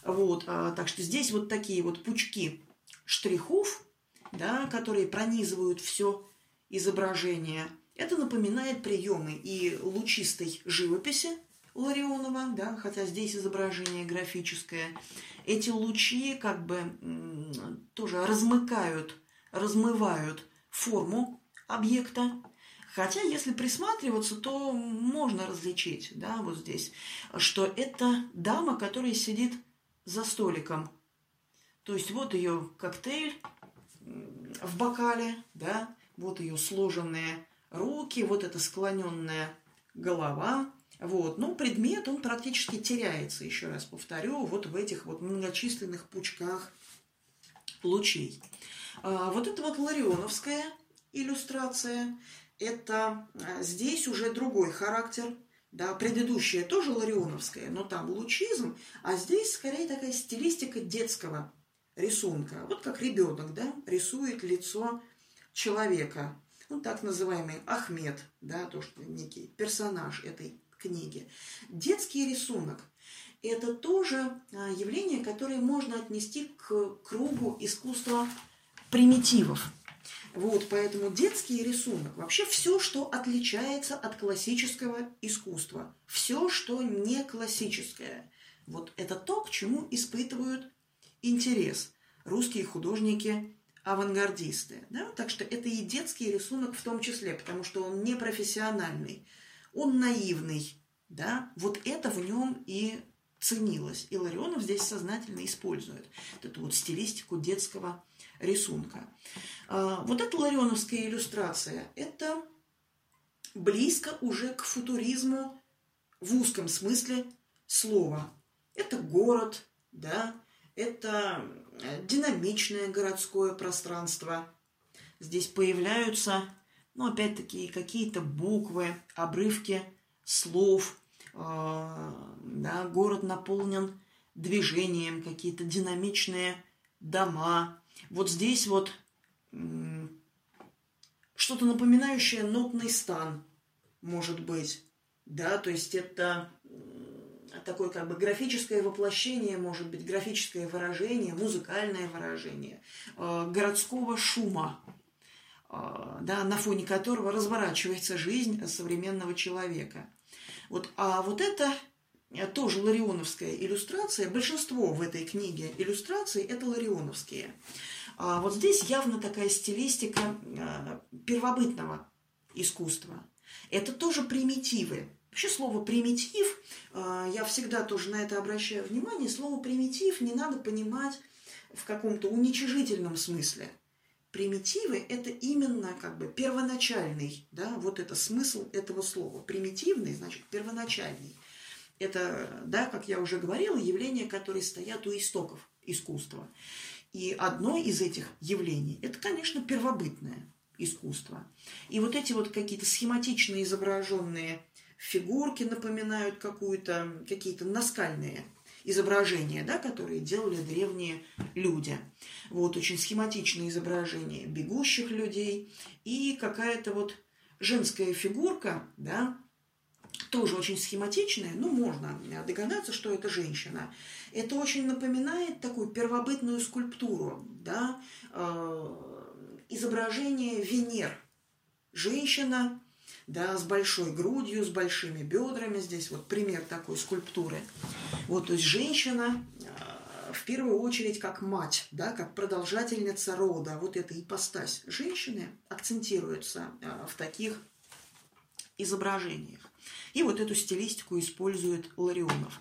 Вот, а, так что здесь вот такие вот пучки штрихов, да, которые пронизывают все изображение. Это напоминает приемы и лучистой живописи Ларионова, да, хотя здесь изображение графическое, эти лучи как бы тоже размыкают, размывают форму объекта. Хотя, если присматриваться, то можно различить, да, вот здесь, что это дама, которая сидит за столиком. То есть вот ее коктейль в бокале, да, вот ее сложенные руки, вот эта склоненная голова, вот. Но предмет, он практически теряется, еще раз повторю, вот в этих вот многочисленных пучках лучей. А, вот это вот ларионовская иллюстрация, это а, здесь уже другой характер, да, предыдущая тоже ларионовская, но там лучизм, а здесь скорее такая стилистика детского рисунка. Вот как ребенок, да, рисует лицо человека, ну, так называемый Ахмед, да, то, что некий персонаж этой книги. Детский рисунок – это тоже а, явление, которое можно отнести к кругу искусства примитивов. Вот, поэтому детский рисунок, вообще все, что отличается от классического искусства, все, что не классическое, вот это то, к чему испытывают интерес русские художники авангардисты. Да? Так что это и детский рисунок в том числе, потому что он не профессиональный, он наивный. Да? Вот это в нем и ценилось. И Ларионов здесь сознательно использует эту вот стилистику детского рисунка. А, вот эта ларионовская иллюстрация – это близко уже к футуризму в узком смысле слова. Это город, да, это э, динамичное городское пространство. Здесь появляются, ну, опять-таки, какие-то буквы, обрывки слов. Э, да, город наполнен движением, какие-то динамичные дома. Вот здесь вот что-то напоминающее нотный стан, может быть. Да, то есть это такое как бы графическое воплощение, может быть, графическое выражение, музыкальное выражение э, городского шума, да, на фоне которого разворачивается жизнь современного человека. Вот, а вот это э, тоже ларионовская иллюстрация. Большинство в этой книге иллюстраций – это ларионовские. А вот здесь явно такая стилистика первобытного искусства. Это тоже примитивы, Вообще слово «примитив», а, я всегда тоже на это обращаю внимание, слово «примитив» не надо понимать в каком-то уничижительном смысле. Примитивы – это именно как бы первоначальный, да, вот это смысл этого слова. Примитивный, значит, первоначальный. Это, да, как я уже говорила, явления, которые стоят у истоков искусства. И одно из этих явлений – это, конечно, первобытное искусство. И вот эти вот какие-то схематично изображенные фигурки напоминают какую-то, какие-то наскальные изображения, да, которые делали древние люди. Вот очень схематичные изображения бегущих людей и какая-то вот женская фигурка, да, тоже очень схематичная, ну, можно догадаться, что это женщина. Это очень напоминает такую первобытную скульптуру, да, э, изображение Венер. Женщина да, с большой грудью, с большими бедрами. Здесь вот пример такой скульптуры. Вот, то есть женщина э, в первую очередь как мать, да, как продолжательница рода, вот эта ипостась женщины акцентируется э, в таких изображениях. И вот эту стилистику использует Ларионов.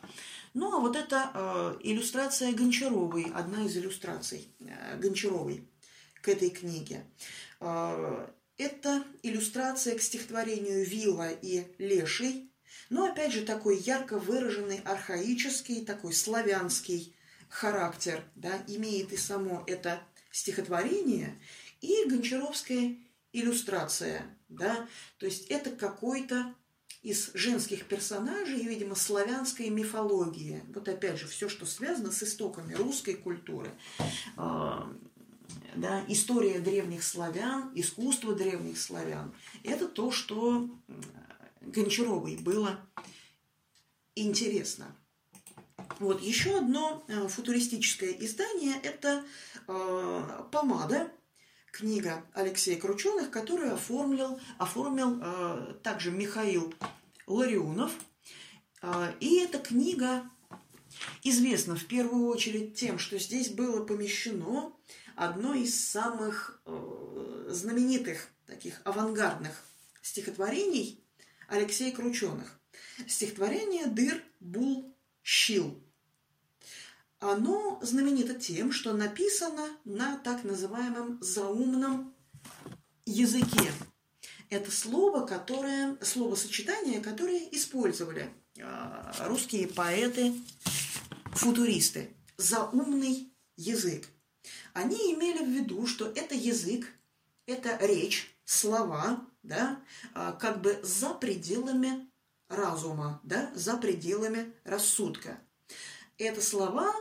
Ну, а вот это э, иллюстрация Гончаровой, одна из иллюстраций э, Гончаровой к этой книге. Э, это иллюстрация к стихотворению Вилла и Леший, но опять же такой ярко выраженный архаический, такой славянский характер, да, имеет и само это стихотворение, и гончаровская иллюстрация, да, то есть это какой-то из женских персонажей, видимо, славянской мифологии. Вот опять же, все, что связано с истоками русской культуры. Да, история древних славян, искусство древних славян, это то, что Гончаровой было интересно. Вот еще одно э, футуристическое издание – это э, «Помада», книга Алексея Крученых, которую оформил, оформил э, также Михаил Ларионов. Э, и эта книга известна в первую очередь тем, что здесь было помещено одно из самых э, знаменитых таких авангардных стихотворений Алексея Крученых. Стихотворение «Дыр Бул Щил». Оно знаменито тем, что написано на так называемом заумном языке. Это слово, которое, словосочетание, которое использовали э, русские поэты, футуристы. Заумный язык. Они имели в виду, что это язык, это речь, слова, да, а, как бы за пределами разума, да, за пределами рассудка. Это слова,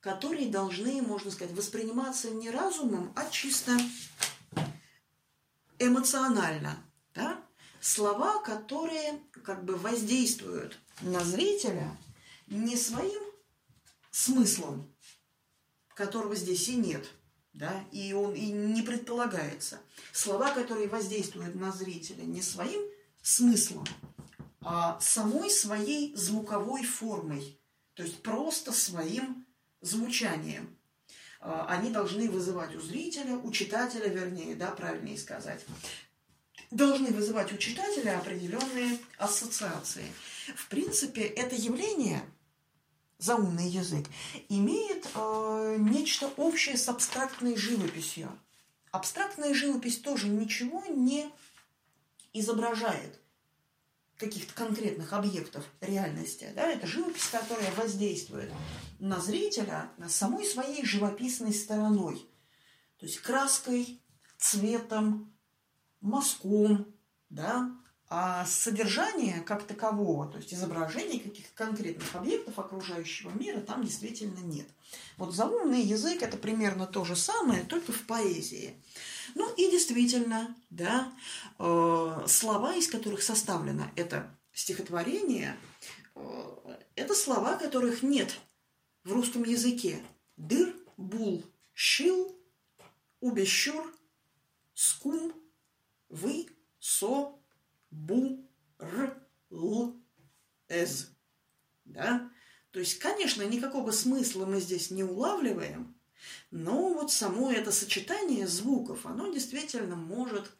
которые должны, можно сказать, восприниматься не разумом, а чисто эмоционально, да? Слова, которые как бы воздействуют на зрителя не своим смыслом, которого здесь и нет, да, и он и не предполагается. Слова, которые воздействуют на зрителя не своим смыслом, а самой своей звуковой формой, то есть просто своим звучанием. э, они должны вызывать у зрителя, у читателя, вернее, да, правильнее сказать, должны вызывать у читателя определенные ассоциации. В принципе, это явление, заумный язык, имеет э, нечто общее с абстрактной живописью. Абстрактная живопись тоже ничего не изображает каких-то конкретных объектов реальности. Да? Это живопись, которая воздействует на зрителя на самой своей живописной стороной. То есть краской, цветом, мазком, да, а содержание как такового, то есть изображение каких-то конкретных объектов окружающего мира там действительно нет. Вот заумный язык – это примерно то же самое, только в поэзии. Ну и действительно, да, э, слова, из которых составлено это стихотворение, э, это слова, которых нет в русском языке. Дыр, бул, шил, убещур, скум, вы, со, бу, р, л, эз. Да? То есть, конечно, никакого смысла мы здесь не улавливаем, но вот само это сочетание звуков, оно действительно может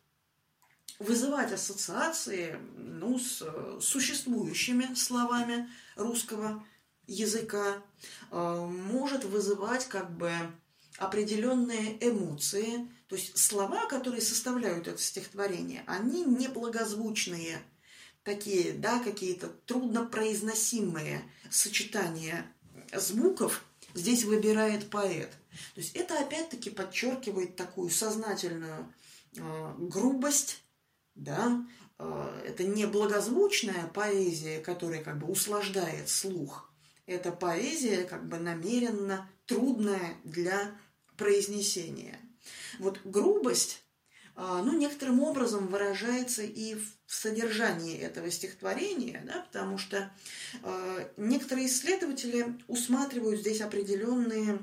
вызывать ассоциации ну, с существующими словами русского языка, э, может вызывать как бы определенные эмоции. То есть слова, которые составляют это стихотворение, они неблагозвучные, такие, да, какие-то труднопроизносимые сочетания звуков здесь выбирает поэт. То есть это опять-таки подчеркивает такую сознательную э, грубость, да, э, это не благозвучная поэзия, которая как бы услаждает слух, это поэзия как бы намеренно трудная для произнесения. Вот грубость, а, ну, некоторым образом выражается и в содержании этого стихотворения, да, потому что э, некоторые исследователи усматривают здесь определенные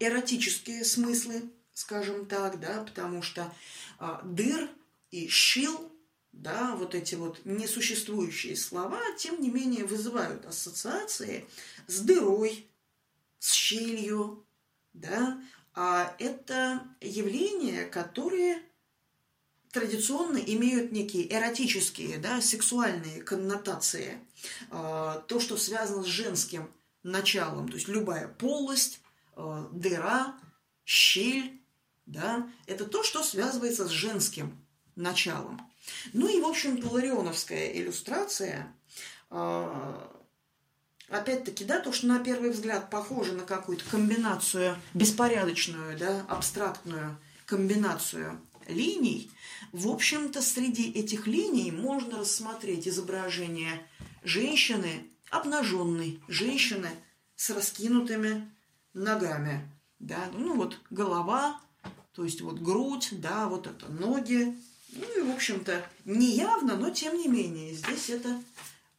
эротические смыслы, скажем так, да, потому что э, дыр и щил, да, вот эти вот несуществующие слова, тем не менее вызывают ассоциации с дырой, с щелью, да, а это явления, которые традиционно имеют некие эротические, да, сексуальные коннотации. А, то, что связано с женским началом, то есть любая полость, а, дыра, щель, да, это то, что связывается с женским началом. Ну и, в общем, ларионовская иллюстрация а, опять-таки, да, то, что на первый взгляд похоже на какую-то комбинацию, беспорядочную, да, абстрактную комбинацию линий, в общем-то, среди этих линий можно рассмотреть изображение женщины, обнаженной женщины с раскинутыми ногами. Да, ну вот голова, то есть вот грудь, да, вот это ноги. Ну и, в общем-то, неявно, но тем не менее здесь это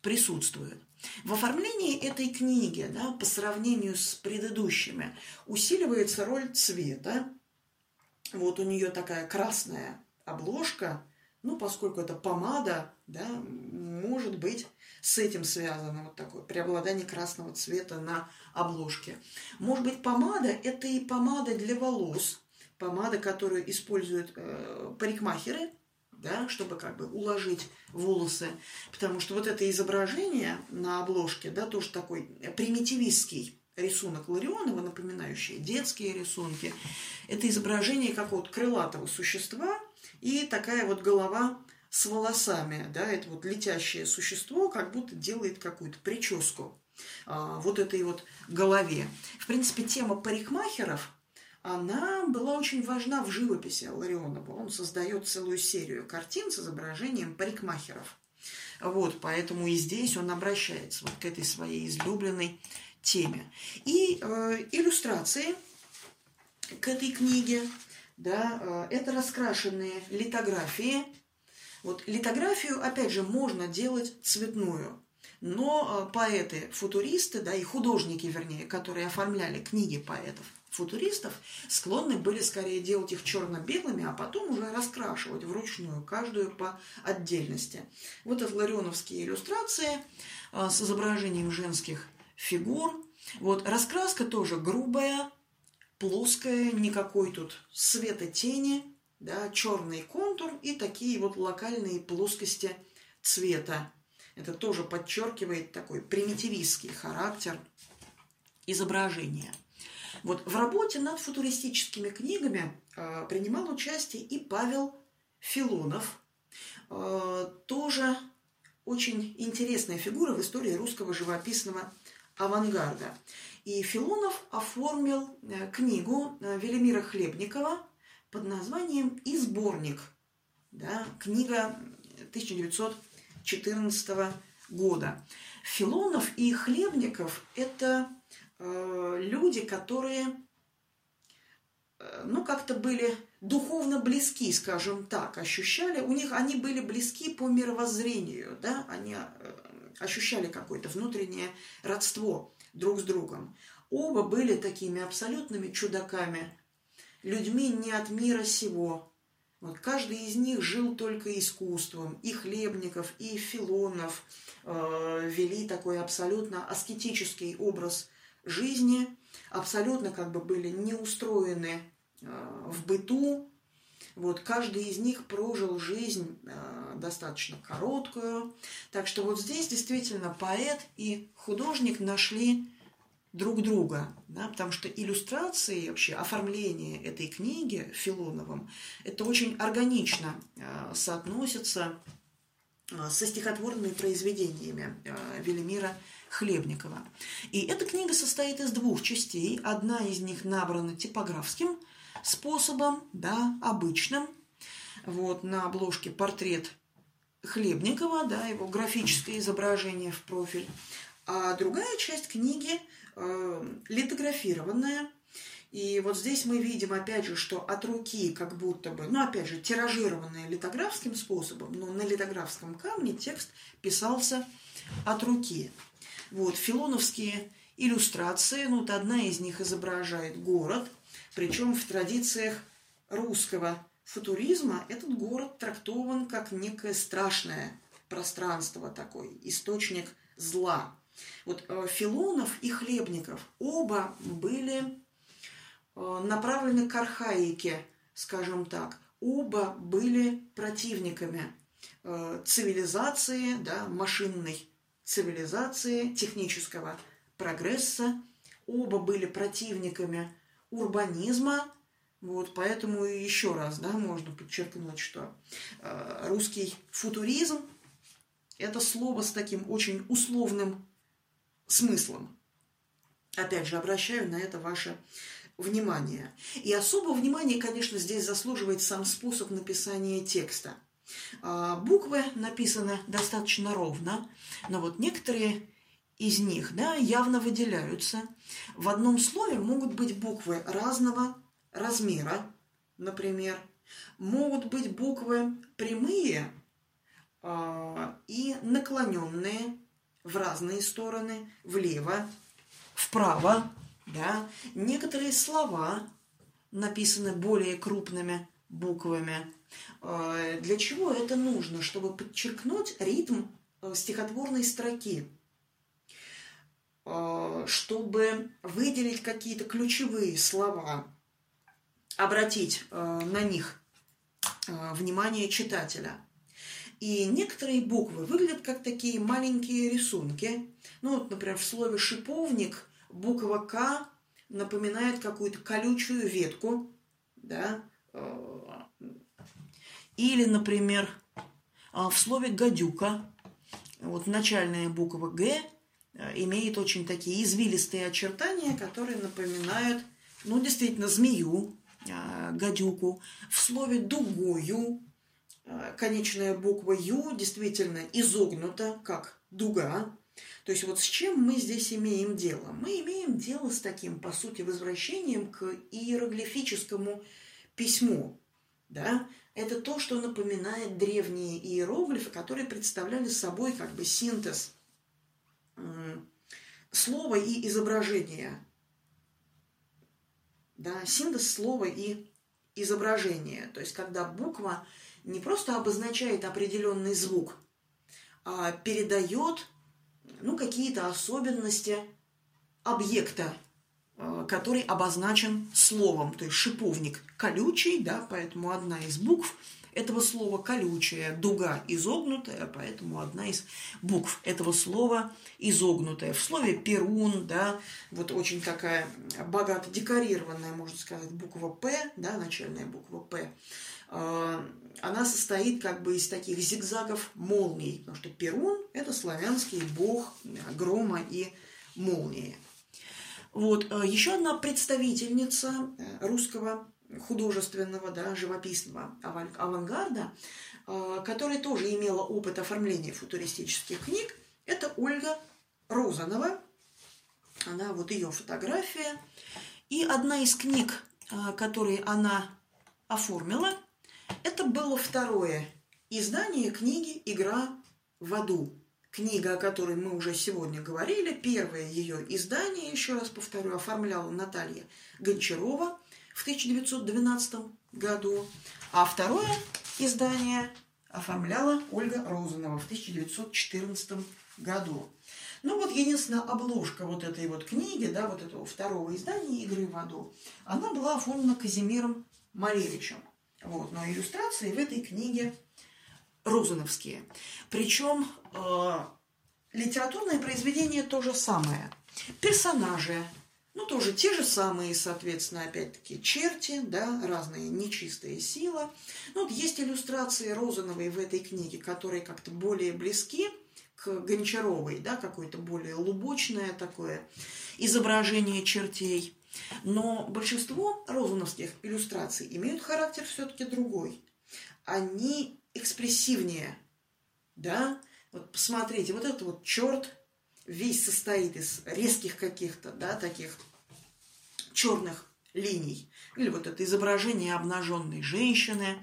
присутствует. В оформлении этой книги, да, по сравнению с предыдущими, усиливается роль цвета. Вот у нее такая красная обложка, ну, поскольку это помада, да, может быть, с этим связано вот такое преобладание красного цвета на обложке. Может быть, помада – это и помада для волос, помада, которую используют э, парикмахеры, да, чтобы как бы уложить волосы. Потому что вот это изображение на обложке, да, тоже такой примитивистский рисунок Ларионова, напоминающий детские рисунки. Это изображение какого-то крылатого существа и такая вот голова с волосами, да, это вот летящее существо как будто делает какую-то прическу а, вот этой вот голове. В принципе, тема парикмахеров – она была очень важна в живописи Ларионова. Он создает целую серию картин с изображением парикмахеров. Вот, поэтому и здесь он обращается вот к этой своей излюбленной теме. И э, иллюстрации к этой книге, да, э, это раскрашенные литографии. Вот литографию, опять же, можно делать цветную. Но э, поэты, футуристы, да, и художники, вернее, которые оформляли книги поэтов, футуристов склонны были скорее делать их черно-белыми, а потом уже раскрашивать вручную, каждую по отдельности. Вот это ларионовские иллюстрации а, с изображением женских фигур. Вот раскраска тоже грубая, плоская, никакой тут света тени, да, черный контур и такие вот локальные плоскости цвета. Это тоже подчеркивает такой примитивистский характер изображения. Вот в работе над футуристическими книгами э, принимал участие и Павел Филонов, э, тоже очень интересная фигура в истории русского живописного авангарда. И Филонов оформил э, книгу Велимира Хлебникова под названием «И сборник». Да, книга 1914 года. Филонов и Хлебников – это люди, которые э, ну, как-то были духовно близки, скажем так, ощущали, у них они были близки по мировоззрению, да, они э, ощущали какое-то внутреннее родство друг с другом. Оба были такими абсолютными чудаками, людьми не от мира сего. Вот каждый из них жил только искусством. И Хлебников, и Филонов э, вели такой абсолютно аскетический образ жизни, абсолютно как бы были не устроены э, в быту. Вот каждый из них прожил жизнь э, достаточно короткую. Так что вот здесь действительно поэт и художник нашли друг друга, да, потому что иллюстрации, вообще оформление этой книги Филоновым, это очень органично э, соотносится э, со стихотворными произведениями э, Велимира Хлебникова. И эта книга состоит из двух частей. Одна из них набрана типографским способом, да, обычным. Вот на обложке портрет Хлебникова, да, его графическое изображение в профиль. А другая часть книги э, литографированная. И вот здесь мы видим, опять же, что от руки как будто бы, ну, опять же, тиражированная литографским способом, но на литографском камне текст писался от руки. Вот, филоновские иллюстрации, ну, вот одна из них изображает город, причем в традициях русского футуризма этот город трактован как некое страшное пространство такой, источник зла. Вот э, Филонов и Хлебников оба были э, направлены к архаике, скажем так. Оба были противниками э, цивилизации, да, машинной цивилизации, технического прогресса. Оба были противниками урбанизма, вот, поэтому еще раз, да, можно подчеркнуть, что э, русский футуризм – это слово с таким очень условным смыслом. Опять же, обращаю на это ваше внимание. И особого внимания, конечно, здесь заслуживает сам способ написания текста. А, буквы написаны достаточно ровно, но вот некоторые из них да, явно выделяются. В одном слове могут быть буквы разного размера, например. Могут быть буквы прямые э, и наклоненные, в разные стороны, влево, вправо. Да? Некоторые слова написаны более крупными буквами. Э, для чего это нужно? Чтобы подчеркнуть ритм э, стихотворной строки, э, чтобы выделить какие-то ключевые слова, обратить на них внимание читателя – и некоторые буквы выглядят как такие маленькие рисунки. Ну вот, например, в слове «шиповник» буква «К» напоминает какую-то колючую ветку, да, или, например, в слове «гадюка» вот начальная буква «Г» имеет очень такие извилистые очертания, которые напоминают, ну, действительно, змею, гадюку. В слове «дугою» Э, конечная буква Ю действительно изогнута, как дуга. То есть вот с чем мы здесь имеем дело? Мы имеем дело с таким, по сути, возвращением к иероглифическому письму. Да? Это то, что напоминает древние иероглифы, которые представляли собой как бы синтез слова и изображения. Да, синтез слова и изображения. То есть, когда буква не просто обозначает определенный звук, а передает ну, какие-то особенности объекта который обозначен словом, то есть шиповник колючий, да, поэтому одна из букв этого слова колючая, дуга изогнутая, поэтому одна из букв этого слова изогнутая. В слове перун, да, вот очень такая богато декорированная, можно сказать, буква П, да, начальная буква П, э, она состоит как бы из таких зигзагов молний, потому что Перун – это славянский бог грома и молнии. Вот. Э, еще одна представительница э, русского художественного, да, живописного авангарда, э, которая тоже имела опыт оформления футуристических книг, это Ольга Розанова. Она, вот ее фотография. И одна из книг, которые она оформила – это было второе издание книги «Игра в аду». Книга, о которой мы уже сегодня говорили, первое ее издание, еще раз повторю, оформляла Наталья Гончарова в 1912 году, а второе издание оформляла Ольга Розанова в 1914 году. Ну вот, единственная обложка вот этой вот книги, да, вот этого второго издания «Игры в аду», она была оформлена Казимиром Малевичем. Вот, но иллюстрации в этой книге розановские. Причем литературное произведение то же самое. Персонажи, ну, тоже те же самые, соответственно, опять-таки, черти, да, разные нечистые силы. Ну, вот есть иллюстрации Розановой в этой книге, которые как-то более близки к Гончаровой, да, какое-то более лубочное такое изображение чертей. Но большинство розановских иллюстраций имеют характер все-таки другой. Они экспрессивнее. Да? Вот посмотрите, вот этот вот черт весь состоит из резких каких-то, да, таких черных линий. Или вот это изображение обнаженной женщины.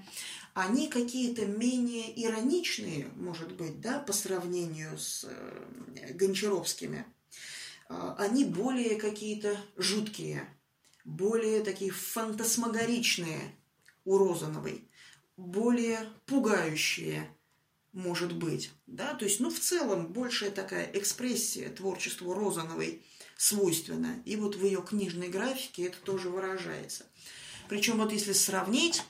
Они какие-то менее ироничные, может быть, да, по сравнению с э, гончаровскими а, они более какие-то жуткие, более такие фантасмагоричные у Розановой, более пугающие, может быть. Да? То есть, ну, в целом, большая такая экспрессия творчеству Розановой свойственна. И вот в ее книжной графике это тоже выражается. Причем вот если сравнить,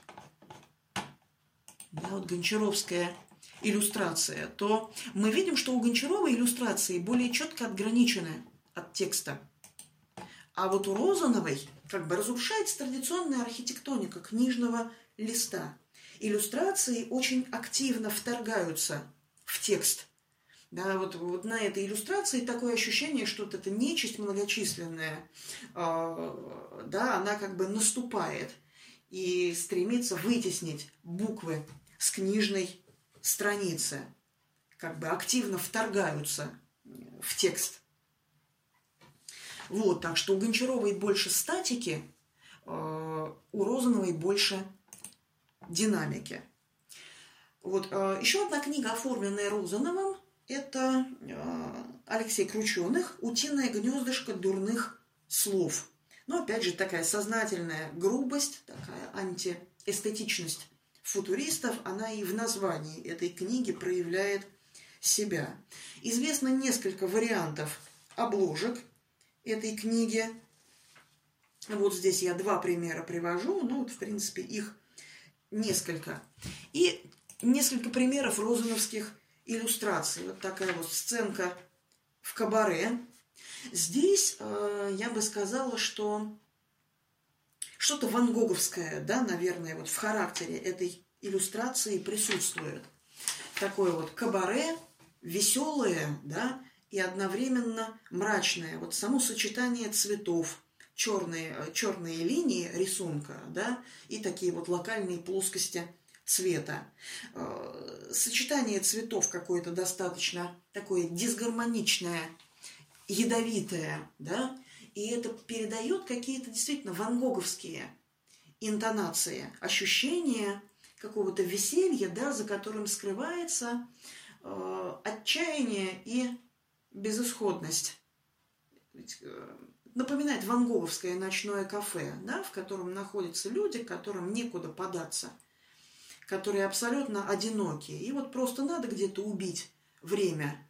да, вот Гончаровская иллюстрация, то мы видим, что у Гончаровой иллюстрации более четко отграничены от текста. А вот у Розановой как бы разрушается традиционная архитектоника книжного листа. Иллюстрации очень активно вторгаются в текст. Да, вот, вот на этой иллюстрации такое ощущение, что вот эта нечисть многочисленная, э, да, она как бы наступает и стремится вытеснить буквы с книжной страницы, как бы активно вторгаются в текст. Вот, так что у Гончаровой больше статики, э, у Розановой больше динамики. Вот, э, еще одна книга, оформленная Розановым, это э, Алексей Крученых «Утиное гнездышко дурных слов». Но, опять же, такая сознательная грубость, такая антиэстетичность футуристов, она и в названии этой книги проявляет себя. Известно несколько вариантов обложек этой книги. Вот здесь я два примера привожу, ну вот, в принципе, их несколько. И несколько примеров розановских иллюстраций. Вот такая вот сценка в кабаре. Здесь э, я бы сказала, что что-то ван Гоговское, да, наверное, вот в характере этой иллюстрации присутствует. Такое вот кабаре, веселое, да, и одновременно мрачное. Вот само сочетание цветов, черные, э, черные линии рисунка, да, и такие вот локальные плоскости цвета. Э, сочетание цветов какое-то достаточно такое дисгармоничное, ядовитое, да, и это передает какие-то действительно вангоговские интонации, ощущения какого-то веселья, да, за которым скрывается э, отчаяние и безысходность. Э, напоминает вангоговское ночное кафе, да, в котором находятся люди, которым некуда податься, которые абсолютно одинокие. И вот просто надо где-то убить время,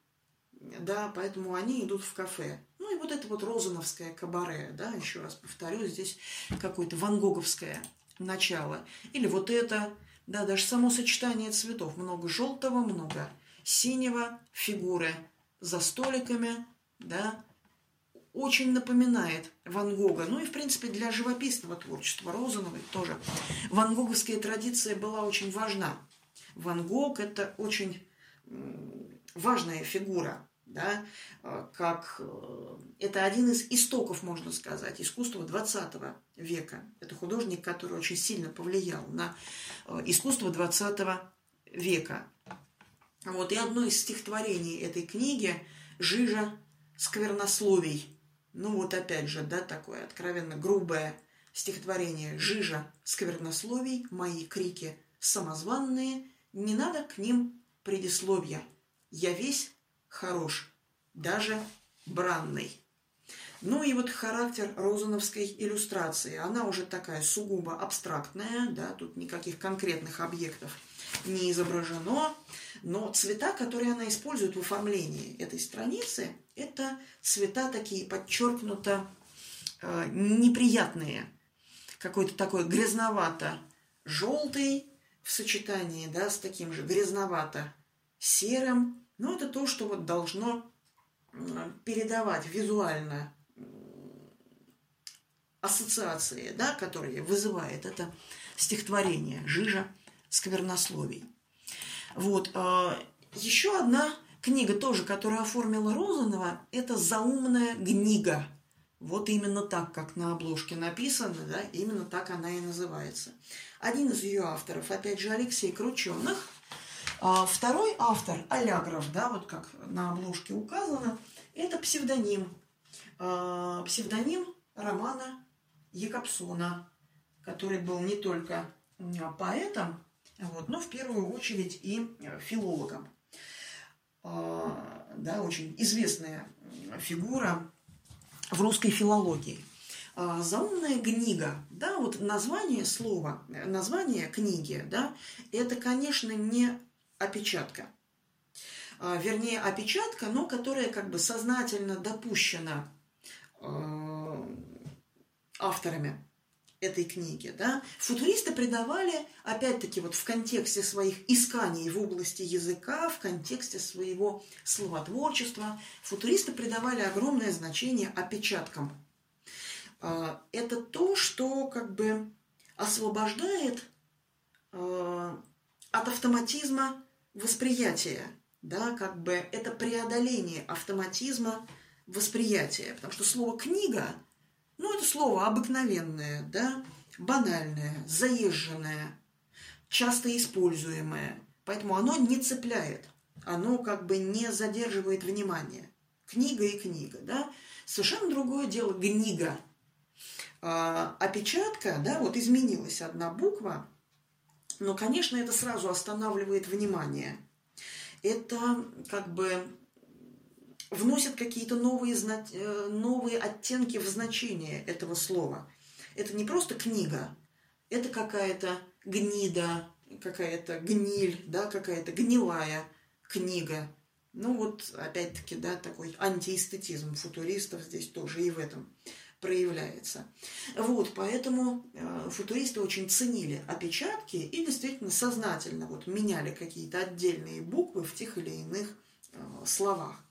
да, поэтому они идут в кафе. Ну и вот это вот розановское кабаре, да, еще раз повторю, здесь какое-то вангоговское начало. Или вот это, да, даже само сочетание цветов. Много желтого, много синего, фигуры за столиками, да, очень напоминает Ван Гога. Ну и, в принципе, для живописного творчества Розановой тоже. Ван Гоговская традиция была очень важна. Ван Гог – это очень важная фигура, да, э, как э, это один из истоков, можно сказать, искусства 20 века. Это художник, который очень сильно повлиял на э, искусство 20 века. Вот, и одно из стихотворений этой книги «Жижа сквернословий». Ну вот опять же, да, такое откровенно грубое стихотворение «Жижа сквернословий, мои крики самозванные, не надо к ним предисловия. Я весь хорош, даже бранный». Ну и вот характер розановской иллюстрации, она уже такая сугубо абстрактная, да, тут никаких конкретных объектов не изображено, но цвета, которые она использует в оформлении этой страницы, это цвета такие подчеркнуто э, неприятные. Какой-то такой грязновато-желтый в сочетании да, с таким же грязновато-серым. Но это то, что вот должно передавать визуально ассоциации, да, которые вызывает это стихотворение «Жижа сквернословий». Вот. А, еще одна книга тоже, которую оформила Розанова, это «Заумная книга». Вот именно так, как на обложке написано, да, именно так она и называется. Один из ее авторов, опять же, Алексей Крученых. А второй автор, Алягров, да, вот как на обложке указано, это псевдоним. А, псевдоним романа Якобсона, который был не только поэтом, вот, но в первую очередь и э, филологом. А, да, очень известная фигура в русской филологии. А, заумная книга, да, вот название слова, название книги, да, это, конечно, не опечатка. А, вернее, опечатка, но которая как бы сознательно допущена авторами этой книги. Да? Футуристы придавали, опять-таки, вот в контексте своих исканий в области языка, в контексте своего словотворчества, футуристы придавали огромное значение опечаткам. А, это то, что как бы освобождает а, от автоматизма восприятия, да, как бы это преодоление автоматизма восприятия, потому что слово «книга» Ну, это слово обыкновенное, да, банальное, заезженное, часто используемое. Поэтому оно не цепляет, оно как бы не задерживает внимание. Книга и книга, да. Совершенно другое дело книга. А, опечатка, да, вот изменилась одна буква, но, конечно, это сразу останавливает внимание. Это как бы вносят какие-то новые, э, новые оттенки в значение этого слова. Это не просто книга, это какая-то гнида, какая-то гниль, да, какая-то гнилая книга. Ну вот, опять-таки, да, такой антиэстетизм футуристов здесь тоже и в этом проявляется. Вот, поэтому э, футуристы очень ценили опечатки и действительно сознательно вот меняли какие-то отдельные буквы в тех или иных э, словах.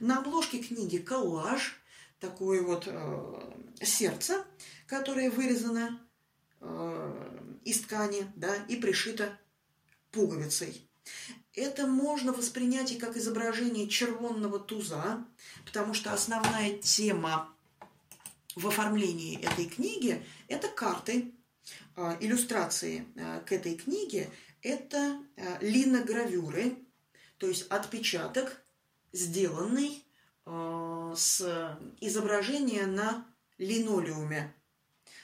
На обложке книги коллаж, такое вот э, сердце, которое вырезано э, из ткани, да, и пришито пуговицей. Это можно воспринять и как изображение червонного туза, потому что основная тема в оформлении этой книги – это карты, э, иллюстрации э, к этой книге, это э, линогравюры, то есть отпечаток сделанный э, с изображения на линолеуме.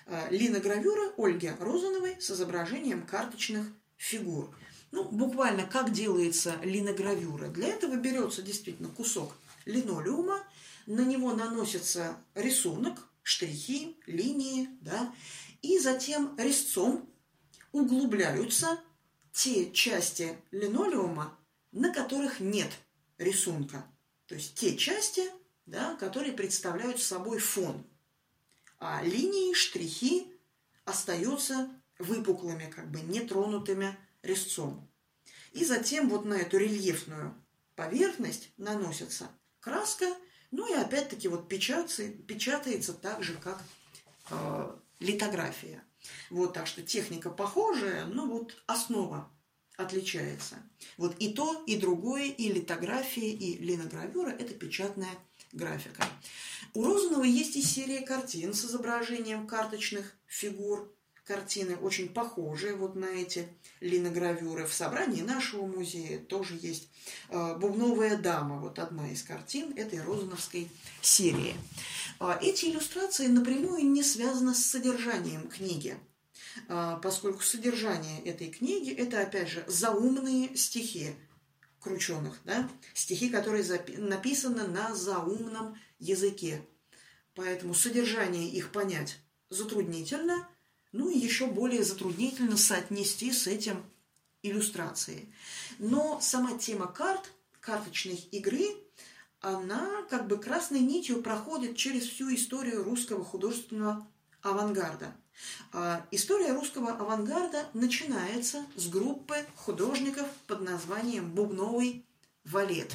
Э, линогравюра Ольги Розановой с изображением карточных фигур. Ну, буквально как делается линогравюра. Для этого берется действительно кусок линолеума, на него наносится рисунок, штрихи, линии, да, и затем резцом углубляются те части линолеума, на которых нет рисунка. То есть те части, да, которые представляют собой фон. А линии, штрихи остаются выпуклыми, как бы нетронутыми резцом. И затем вот на эту рельефную поверхность наносится краска, ну и опять-таки вот печатается, печатается так же, как э, литография. Вот так что техника похожая, но вот основа отличается. Вот и то, и другое, и литография, и линогравюра – это печатная графика. У Розанова есть и серия картин с изображением карточных фигур. Картины очень похожие вот на эти линогравюры. В собрании нашего музея тоже есть э, «Бубновая дама», вот одна из картин этой розановской серии. А эти иллюстрации напрямую не связаны с содержанием книги, поскольку содержание этой книги – это, опять же, заумные стихи крученых, да? стихи, которые написаны на заумном языке. Поэтому содержание их понять затруднительно, ну и еще более затруднительно соотнести с этим иллюстрации. Но сама тема карт, карточной игры, она как бы красной нитью проходит через всю историю русского художественного авангарда. А история русского авангарда начинается с группы художников под названием «Бубновый валет».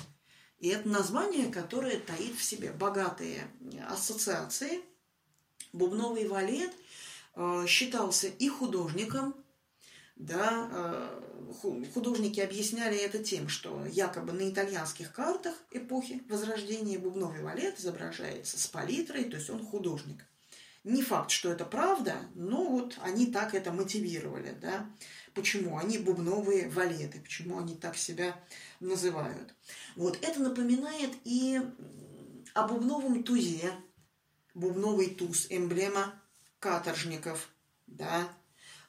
И это название, которое таит в себе богатые ассоциации. Бубновый валет э, считался и художником, да, э, художники объясняли это тем, что якобы на итальянских картах эпохи Возрождения бубновый валет изображается с палитрой, то есть он художник. Не факт, что это правда, но вот они так это мотивировали, да. Почему? Они бубновые валеты, почему они так себя называют. Вот это напоминает и о бубновом тузе, бубновый туз, эмблема каторжников, да.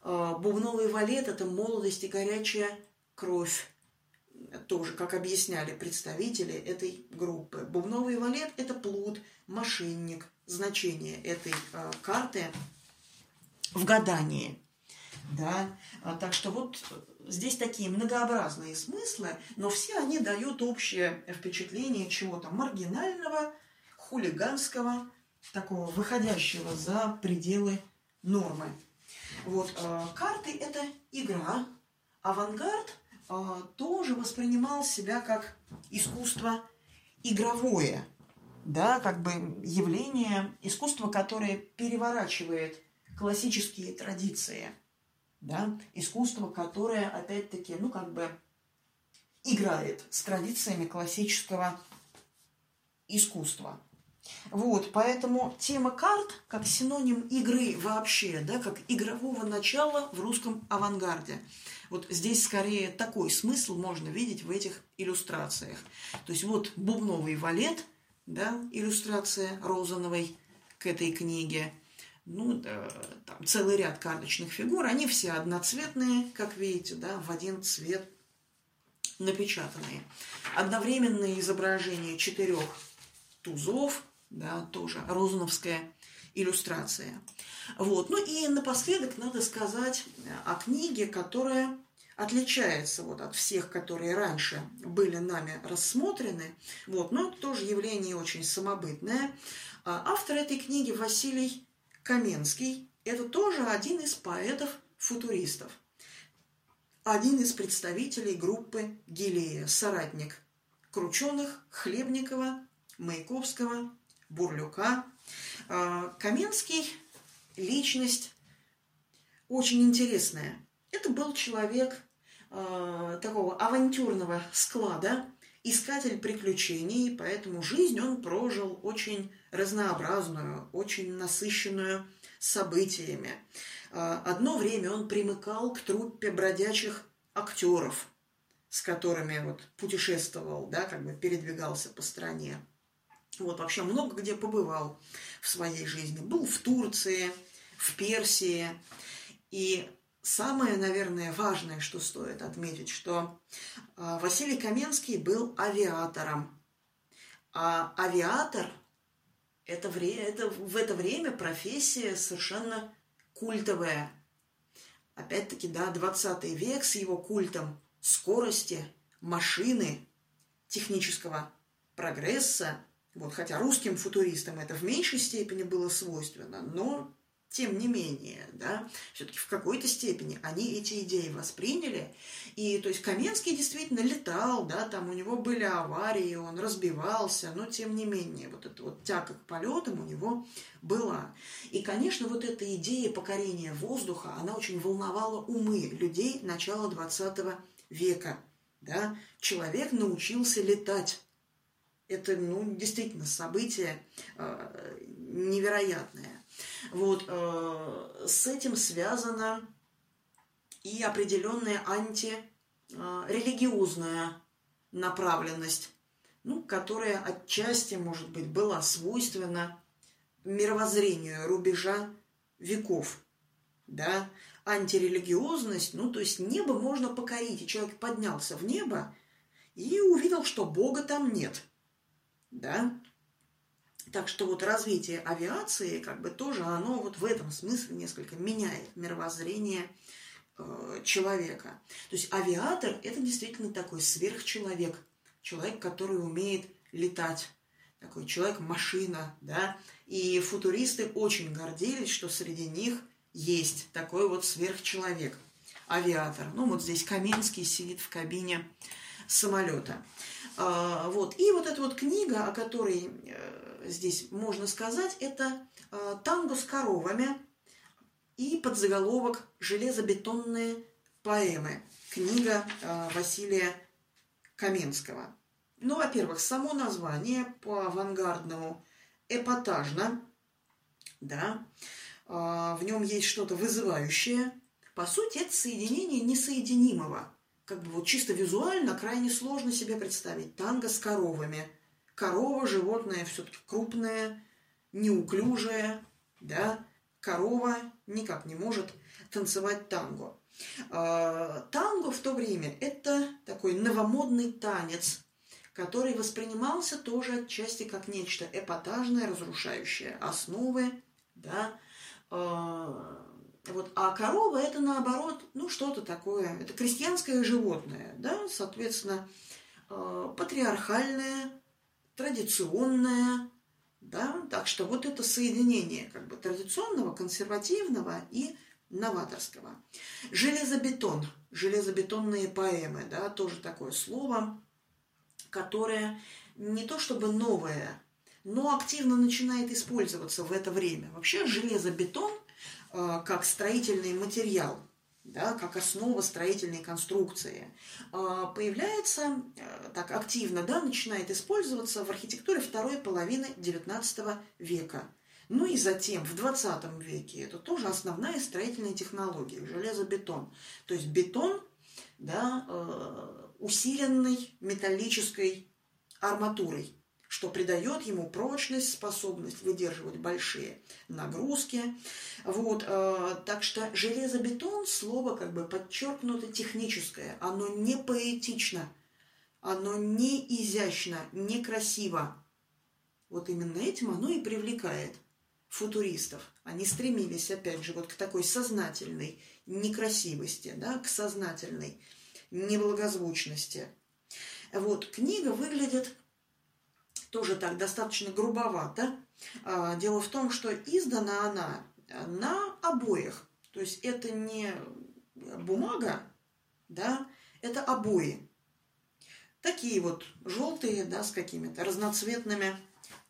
А, бубновый валет – это молодость и горячая кровь, тоже, как объясняли представители этой группы. Бубновый валет – это плут, мошенник, значение этой э, карты в гадании. Да? А, так что вот здесь такие многообразные смыслы, но все они дают общее впечатление чего-то маргинального, хулиганского, такого выходящего за пределы нормы. Вот, э, карты – это игра. Авангард тоже воспринимал себя как искусство игровое – да, как бы явление, искусство, которое переворачивает классические традиции, да, искусство, которое, опять-таки, ну, как бы играет с традициями классического искусства. Вот, поэтому тема карт как синоним игры вообще, да, как игрового начала в русском авангарде. Вот здесь скорее такой смысл можно видеть в этих иллюстрациях. То есть вот бубновый валет – да, иллюстрация Розановой к этой книге. Ну, да, там целый ряд карточных фигур, они все одноцветные, как видите, да, в один цвет напечатанные. Одновременное изображение четырех тузов, да, тоже розановская иллюстрация. Вот. Ну и напоследок надо сказать о книге, которая отличается вот от всех, которые раньше были нами рассмотрены. Вот, но это тоже явление очень самобытное. А автор этой книги Василий Каменский. Это тоже один из поэтов-футуристов. Один из представителей группы Гилея, соратник Крученых, Хлебникова, Маяковского, Бурлюка. А, Каменский – личность очень интересная. Это был человек э, такого авантюрного склада, искатель приключений, поэтому жизнь он прожил очень разнообразную, очень насыщенную событиями. Э, одно время он примыкал к труппе бродячих актеров, с которыми вот путешествовал, да, как бы передвигался по стране. Вот вообще много где побывал в своей жизни. Был в Турции, в Персии. И Самое, наверное, важное, что стоит отметить, что а, Василий Каменский был авиатором. А авиатор это, время, это в это время профессия совершенно культовая. Опять-таки, да, 20 век с его культом скорости, машины, технического прогресса, Вот, хотя русским футуристам это в меньшей степени было свойственно, но тем не менее, да, все-таки в какой-то степени они эти идеи восприняли. И, то есть, Каменский действительно летал, да, там у него были аварии, он разбивался, но, тем не менее, вот эта вот тяга к полетам у него была. И, конечно, вот эта идея покорения воздуха, она очень волновала умы людей начала 20 века, да. Человек научился летать. Это, ну, действительно событие э, невероятное. Вот, э, с этим связана и определенная антирелигиозная э, направленность, ну, которая отчасти, может быть, была свойственна мировоззрению рубежа веков, да, антирелигиозность, ну, то есть небо можно покорить, и человек поднялся в небо и увидел, что Бога там нет, да, так что вот развитие авиации, как бы тоже оно вот в этом смысле несколько меняет мировоззрение э, человека. То есть авиатор – это действительно такой сверхчеловек, человек, который умеет летать, такой человек-машина, да. И футуристы очень гордились, что среди них есть такой вот сверхчеловек, авиатор. Ну вот здесь Каменский сидит в кабине самолета. А, вот. И вот эта вот книга, о которой э, здесь можно сказать, это э, «Танго с коровами» и подзаголовок «Железобетонные поэмы». Книга э, Василия Каменского. Ну, во-первых, само название по авангардному эпатажно, да, в нем есть что-то вызывающее. По сути, это соединение несоединимого – как бы вот чисто визуально крайне сложно себе представить танго с коровами. Корова – животное все-таки крупное, неуклюжее, да, корова никак не может танцевать танго. А, танго в то время – это такой новомодный танец, который воспринимался тоже отчасти как нечто эпатажное, разрушающее основы, да, а, вот, а корова это наоборот, ну что-то такое, это крестьянское животное, да, соответственно, э, патриархальное, традиционное, да, так что вот это соединение как бы традиционного, консервативного и новаторского. Железобетон, железобетонные поэмы, да, тоже такое слово, которое не то чтобы новое, но активно начинает использоваться в это время. Вообще железобетон – Э, как строительный материал, да, как основа строительной конструкции, э, появляется э, так активно, да, начинает использоваться в архитектуре второй половины XIX века. Ну и затем в 20 веке это тоже основная строительная технология – железобетон. То есть бетон, да, усиленный металлической арматурой что придает ему прочность, способность выдерживать большие нагрузки. Вот, э, так что железобетон слово как бы подчеркнуто техническое, оно не поэтично, оно не изящно, не красиво. Вот именно этим оно и привлекает футуристов. Они стремились, опять же, вот к такой сознательной некрасивости, да, к сознательной неблагозвучности. Вот, книга выглядит тоже так достаточно грубовато. А, дело в том, что издана она на обоих. То есть это не бумага, да, это обои. Такие вот желтые, да, с какими-то разноцветными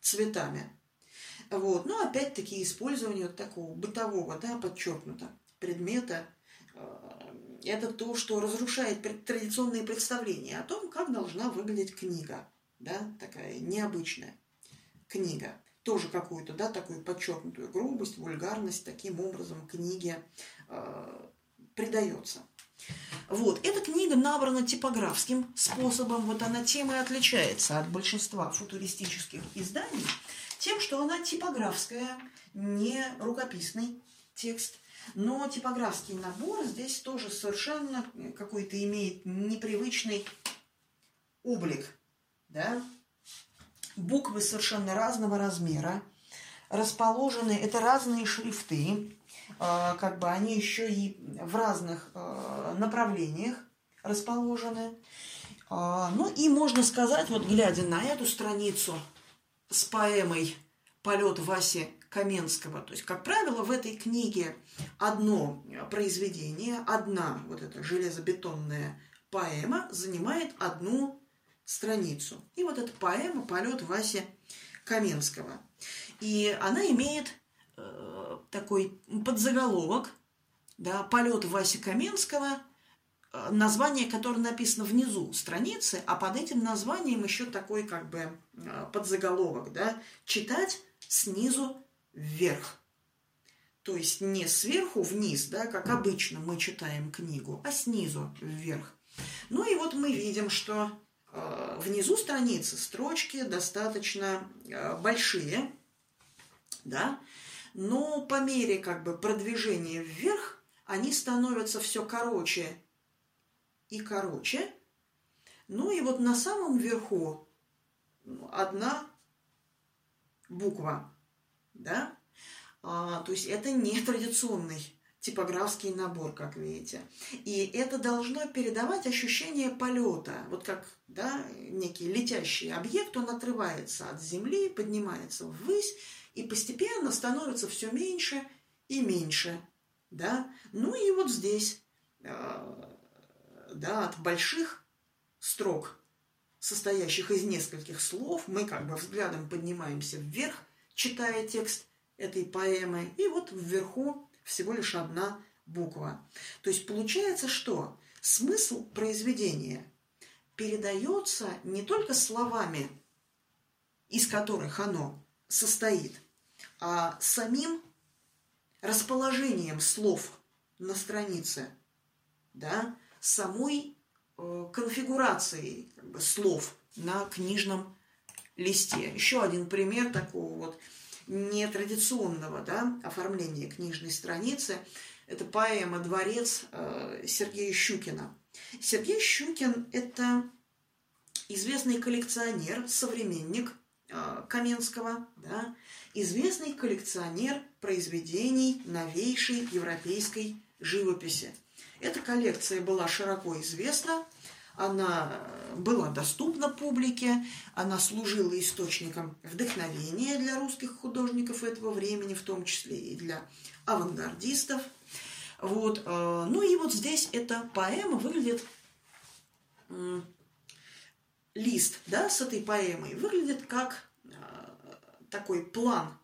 цветами. Вот. Но опять-таки использование вот такого бытового, да, подчеркнуто предмета а, это то, что разрушает традиционные представления о том, как должна выглядеть книга да, такая необычная книга. Тоже какую-то, да, такую подчеркнутую грубость, вульгарность таким образом книге э, придается. Вот, эта книга набрана типографским способом, вот она тем и отличается от большинства футуристических изданий, тем, что она типографская, не рукописный текст, но типографский набор здесь тоже совершенно какой-то имеет непривычный облик да, буквы совершенно разного размера, расположены, это разные шрифты, э, как бы они еще и в разных э, направлениях расположены. Э, ну и можно сказать, вот глядя на эту страницу, с поэмой «Полет Васи Каменского». То есть, как правило, в этой книге одно произведение, одна вот эта железобетонная поэма занимает одну страницу. И вот эта поэма «Полет Васи Каменского». И она имеет э, такой подзаголовок, да, «Полет Васи Каменского», э, название, которое написано внизу страницы, а под этим названием еще такой как бы э, подзаголовок, да, читать снизу вверх. То есть не сверху вниз, да, как обычно мы читаем книгу, а снизу вверх. Ну и вот мы видим, что внизу страницы строчки достаточно э, большие, да, но по мере как бы продвижения вверх они становятся все короче и короче. Ну и вот на самом верху одна буква, да, а, то есть это не традиционный типографский набор, как видите. И это должно передавать ощущение полета. Вот как да, некий летящий объект, он отрывается от земли, поднимается ввысь, и постепенно становится все меньше и меньше. Да? Ну и вот здесь э, да, от больших строк, состоящих из нескольких слов, мы как бы взглядом поднимаемся вверх, читая текст этой поэмы, и вот вверху всего лишь одна буква. То есть получается, что смысл произведения передается не только словами, из которых оно состоит, а самим расположением слов на странице, да, самой э, конфигурацией как бы, слов на книжном листе. Еще один пример такого вот нетрадиционного да, оформления книжной страницы. Это поэма «Дворец» э, Сергея Щукина. Сергей Щукин – это известный коллекционер, современник э, Каменского, да, известный коллекционер произведений новейшей европейской живописи. Эта коллекция была широко известна, она была доступна публике, она служила источником вдохновения для русских художников этого времени, в том числе и для авангардистов. Вот. Э, ну и вот здесь эта поэма выглядит лист да, с этой поэмой выглядит как э, такой план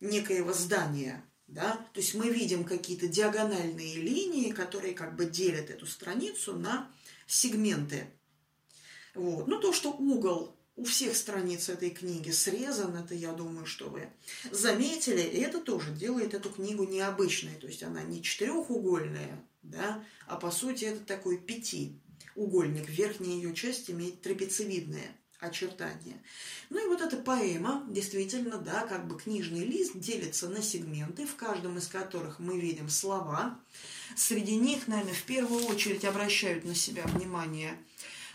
некоего здания, да? То есть мы видим какие-то диагональные линии, которые как бы делят эту страницу на сегменты. Вот. Ну, то, что угол у всех страниц этой книги срезан, это я думаю, что вы заметили, и это тоже делает эту книгу необычной, то есть она не четырехугольная, да, а по сути это такой пятиугольник, верхняя ее часть имеет трапециевидное очертания. Ну и вот эта поэма, действительно, да, как бы книжный лист делится на сегменты, в каждом из которых мы видим слова. Среди них, наверное, в первую очередь обращают на себя внимание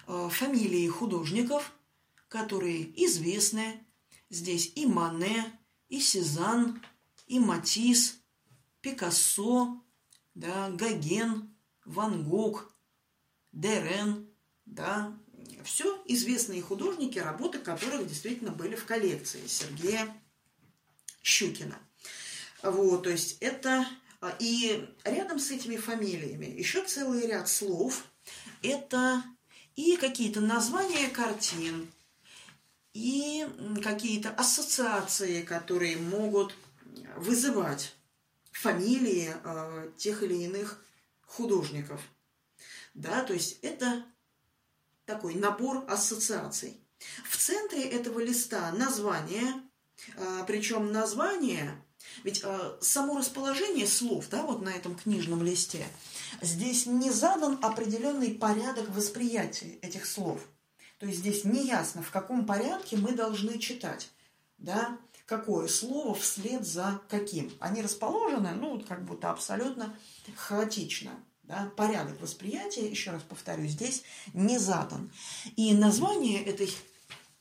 э, фамилии художников, которые известны. Здесь и Мане, и Сезанн, и Матис, Пикассо, да, Гоген, Ван Гог, Дерен, да, все известные художники, работы которых действительно были в коллекции Сергея Щукина. Вот, то есть это... А, и рядом с этими фамилиями еще целый ряд слов. Это и какие-то названия картин, и какие-то ассоциации, которые могут вызывать фамилии э, тех или иных художников. Да, то есть это такой набор ассоциаций. В центре этого листа название, а, причем название, ведь а, само расположение слов, да, вот на этом книжном листе, здесь не задан определенный порядок восприятия этих слов. То есть здесь не ясно, в каком порядке мы должны читать, да, какое слово вслед за каким. Они расположены, ну, как будто абсолютно хаотично. Да? Порядок восприятия, еще раз повторю, здесь не задан. И название этой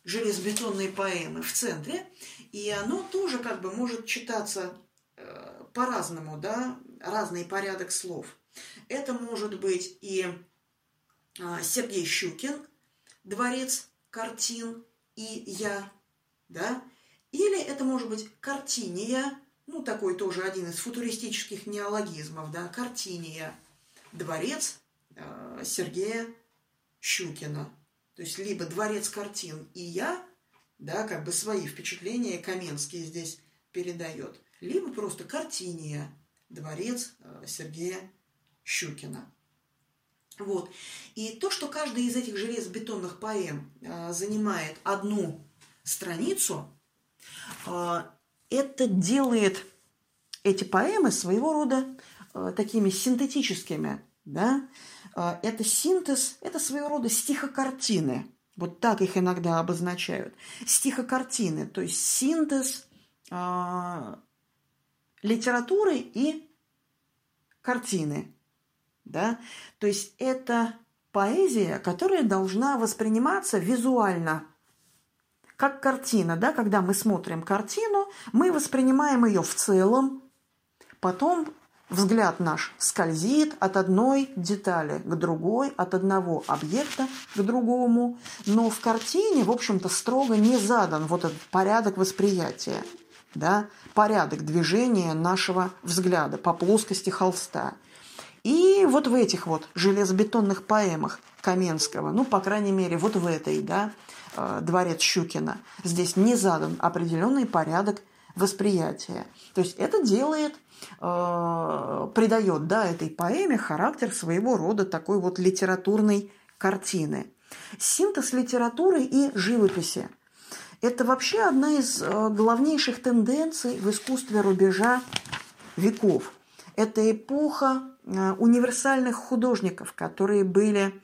железобетонной поэмы в центре, и оно тоже как бы может читаться э, по-разному, да, разный порядок слов. Это может быть и э, Сергей Щукин, «Дворец картин», и я, да, или это может быть картиния, ну, такой тоже один из футуристических неологизмов, да, картиния, дворец э, Сергея Щукина. То есть либо дворец картин и я, да, как бы свои впечатления Каменский здесь передает, либо просто картиния, дворец э, Сергея Щукина. Вот. И то, что каждый из этих железобетонных поэм э, занимает одну страницу, это делает эти поэмы своего рода такими синтетическими. Да? Э, это синтез, это своего рода стихокартины. Вот так их иногда обозначают. Стихокартины, то есть синтез э, литературы и картины. Да? То есть это поэзия, которая должна восприниматься визуально, как картина. Да? Когда мы смотрим картину, мы воспринимаем ее в целом, потом взгляд наш скользит от одной детали к другой, от одного объекта к другому, но в картине, в общем-то, строго не задан вот этот порядок восприятия, да, порядок движения нашего взгляда по плоскости холста. И вот в этих вот железобетонных поэмах Каменского, ну, по крайней мере, вот в этой, да, э, «Дворец Щукина», здесь не задан определенный порядок восприятия. То есть это делает, э, придает, да, этой поэме характер своего рода такой вот литературной картины. Синтез литературы и живописи – это вообще одна из э, главнейших тенденций в искусстве рубежа веков. Это эпоха Э, универсальных художников, которые были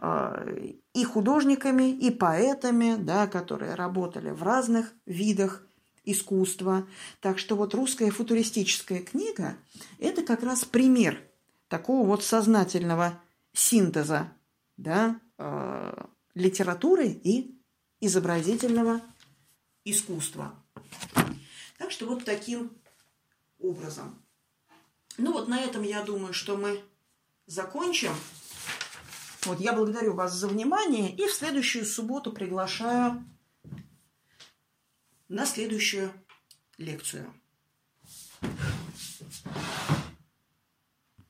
э, и художниками, и поэтами, да, которые работали в разных видах искусства. Так что вот русская футуристическая книга – это как раз пример такого вот сознательного синтеза да, э, литературы и изобразительного искусства. Так что вот таким образом. Ну вот на этом я думаю, что мы закончим. Вот я благодарю вас за внимание и в следующую субботу приглашаю на следующую лекцию.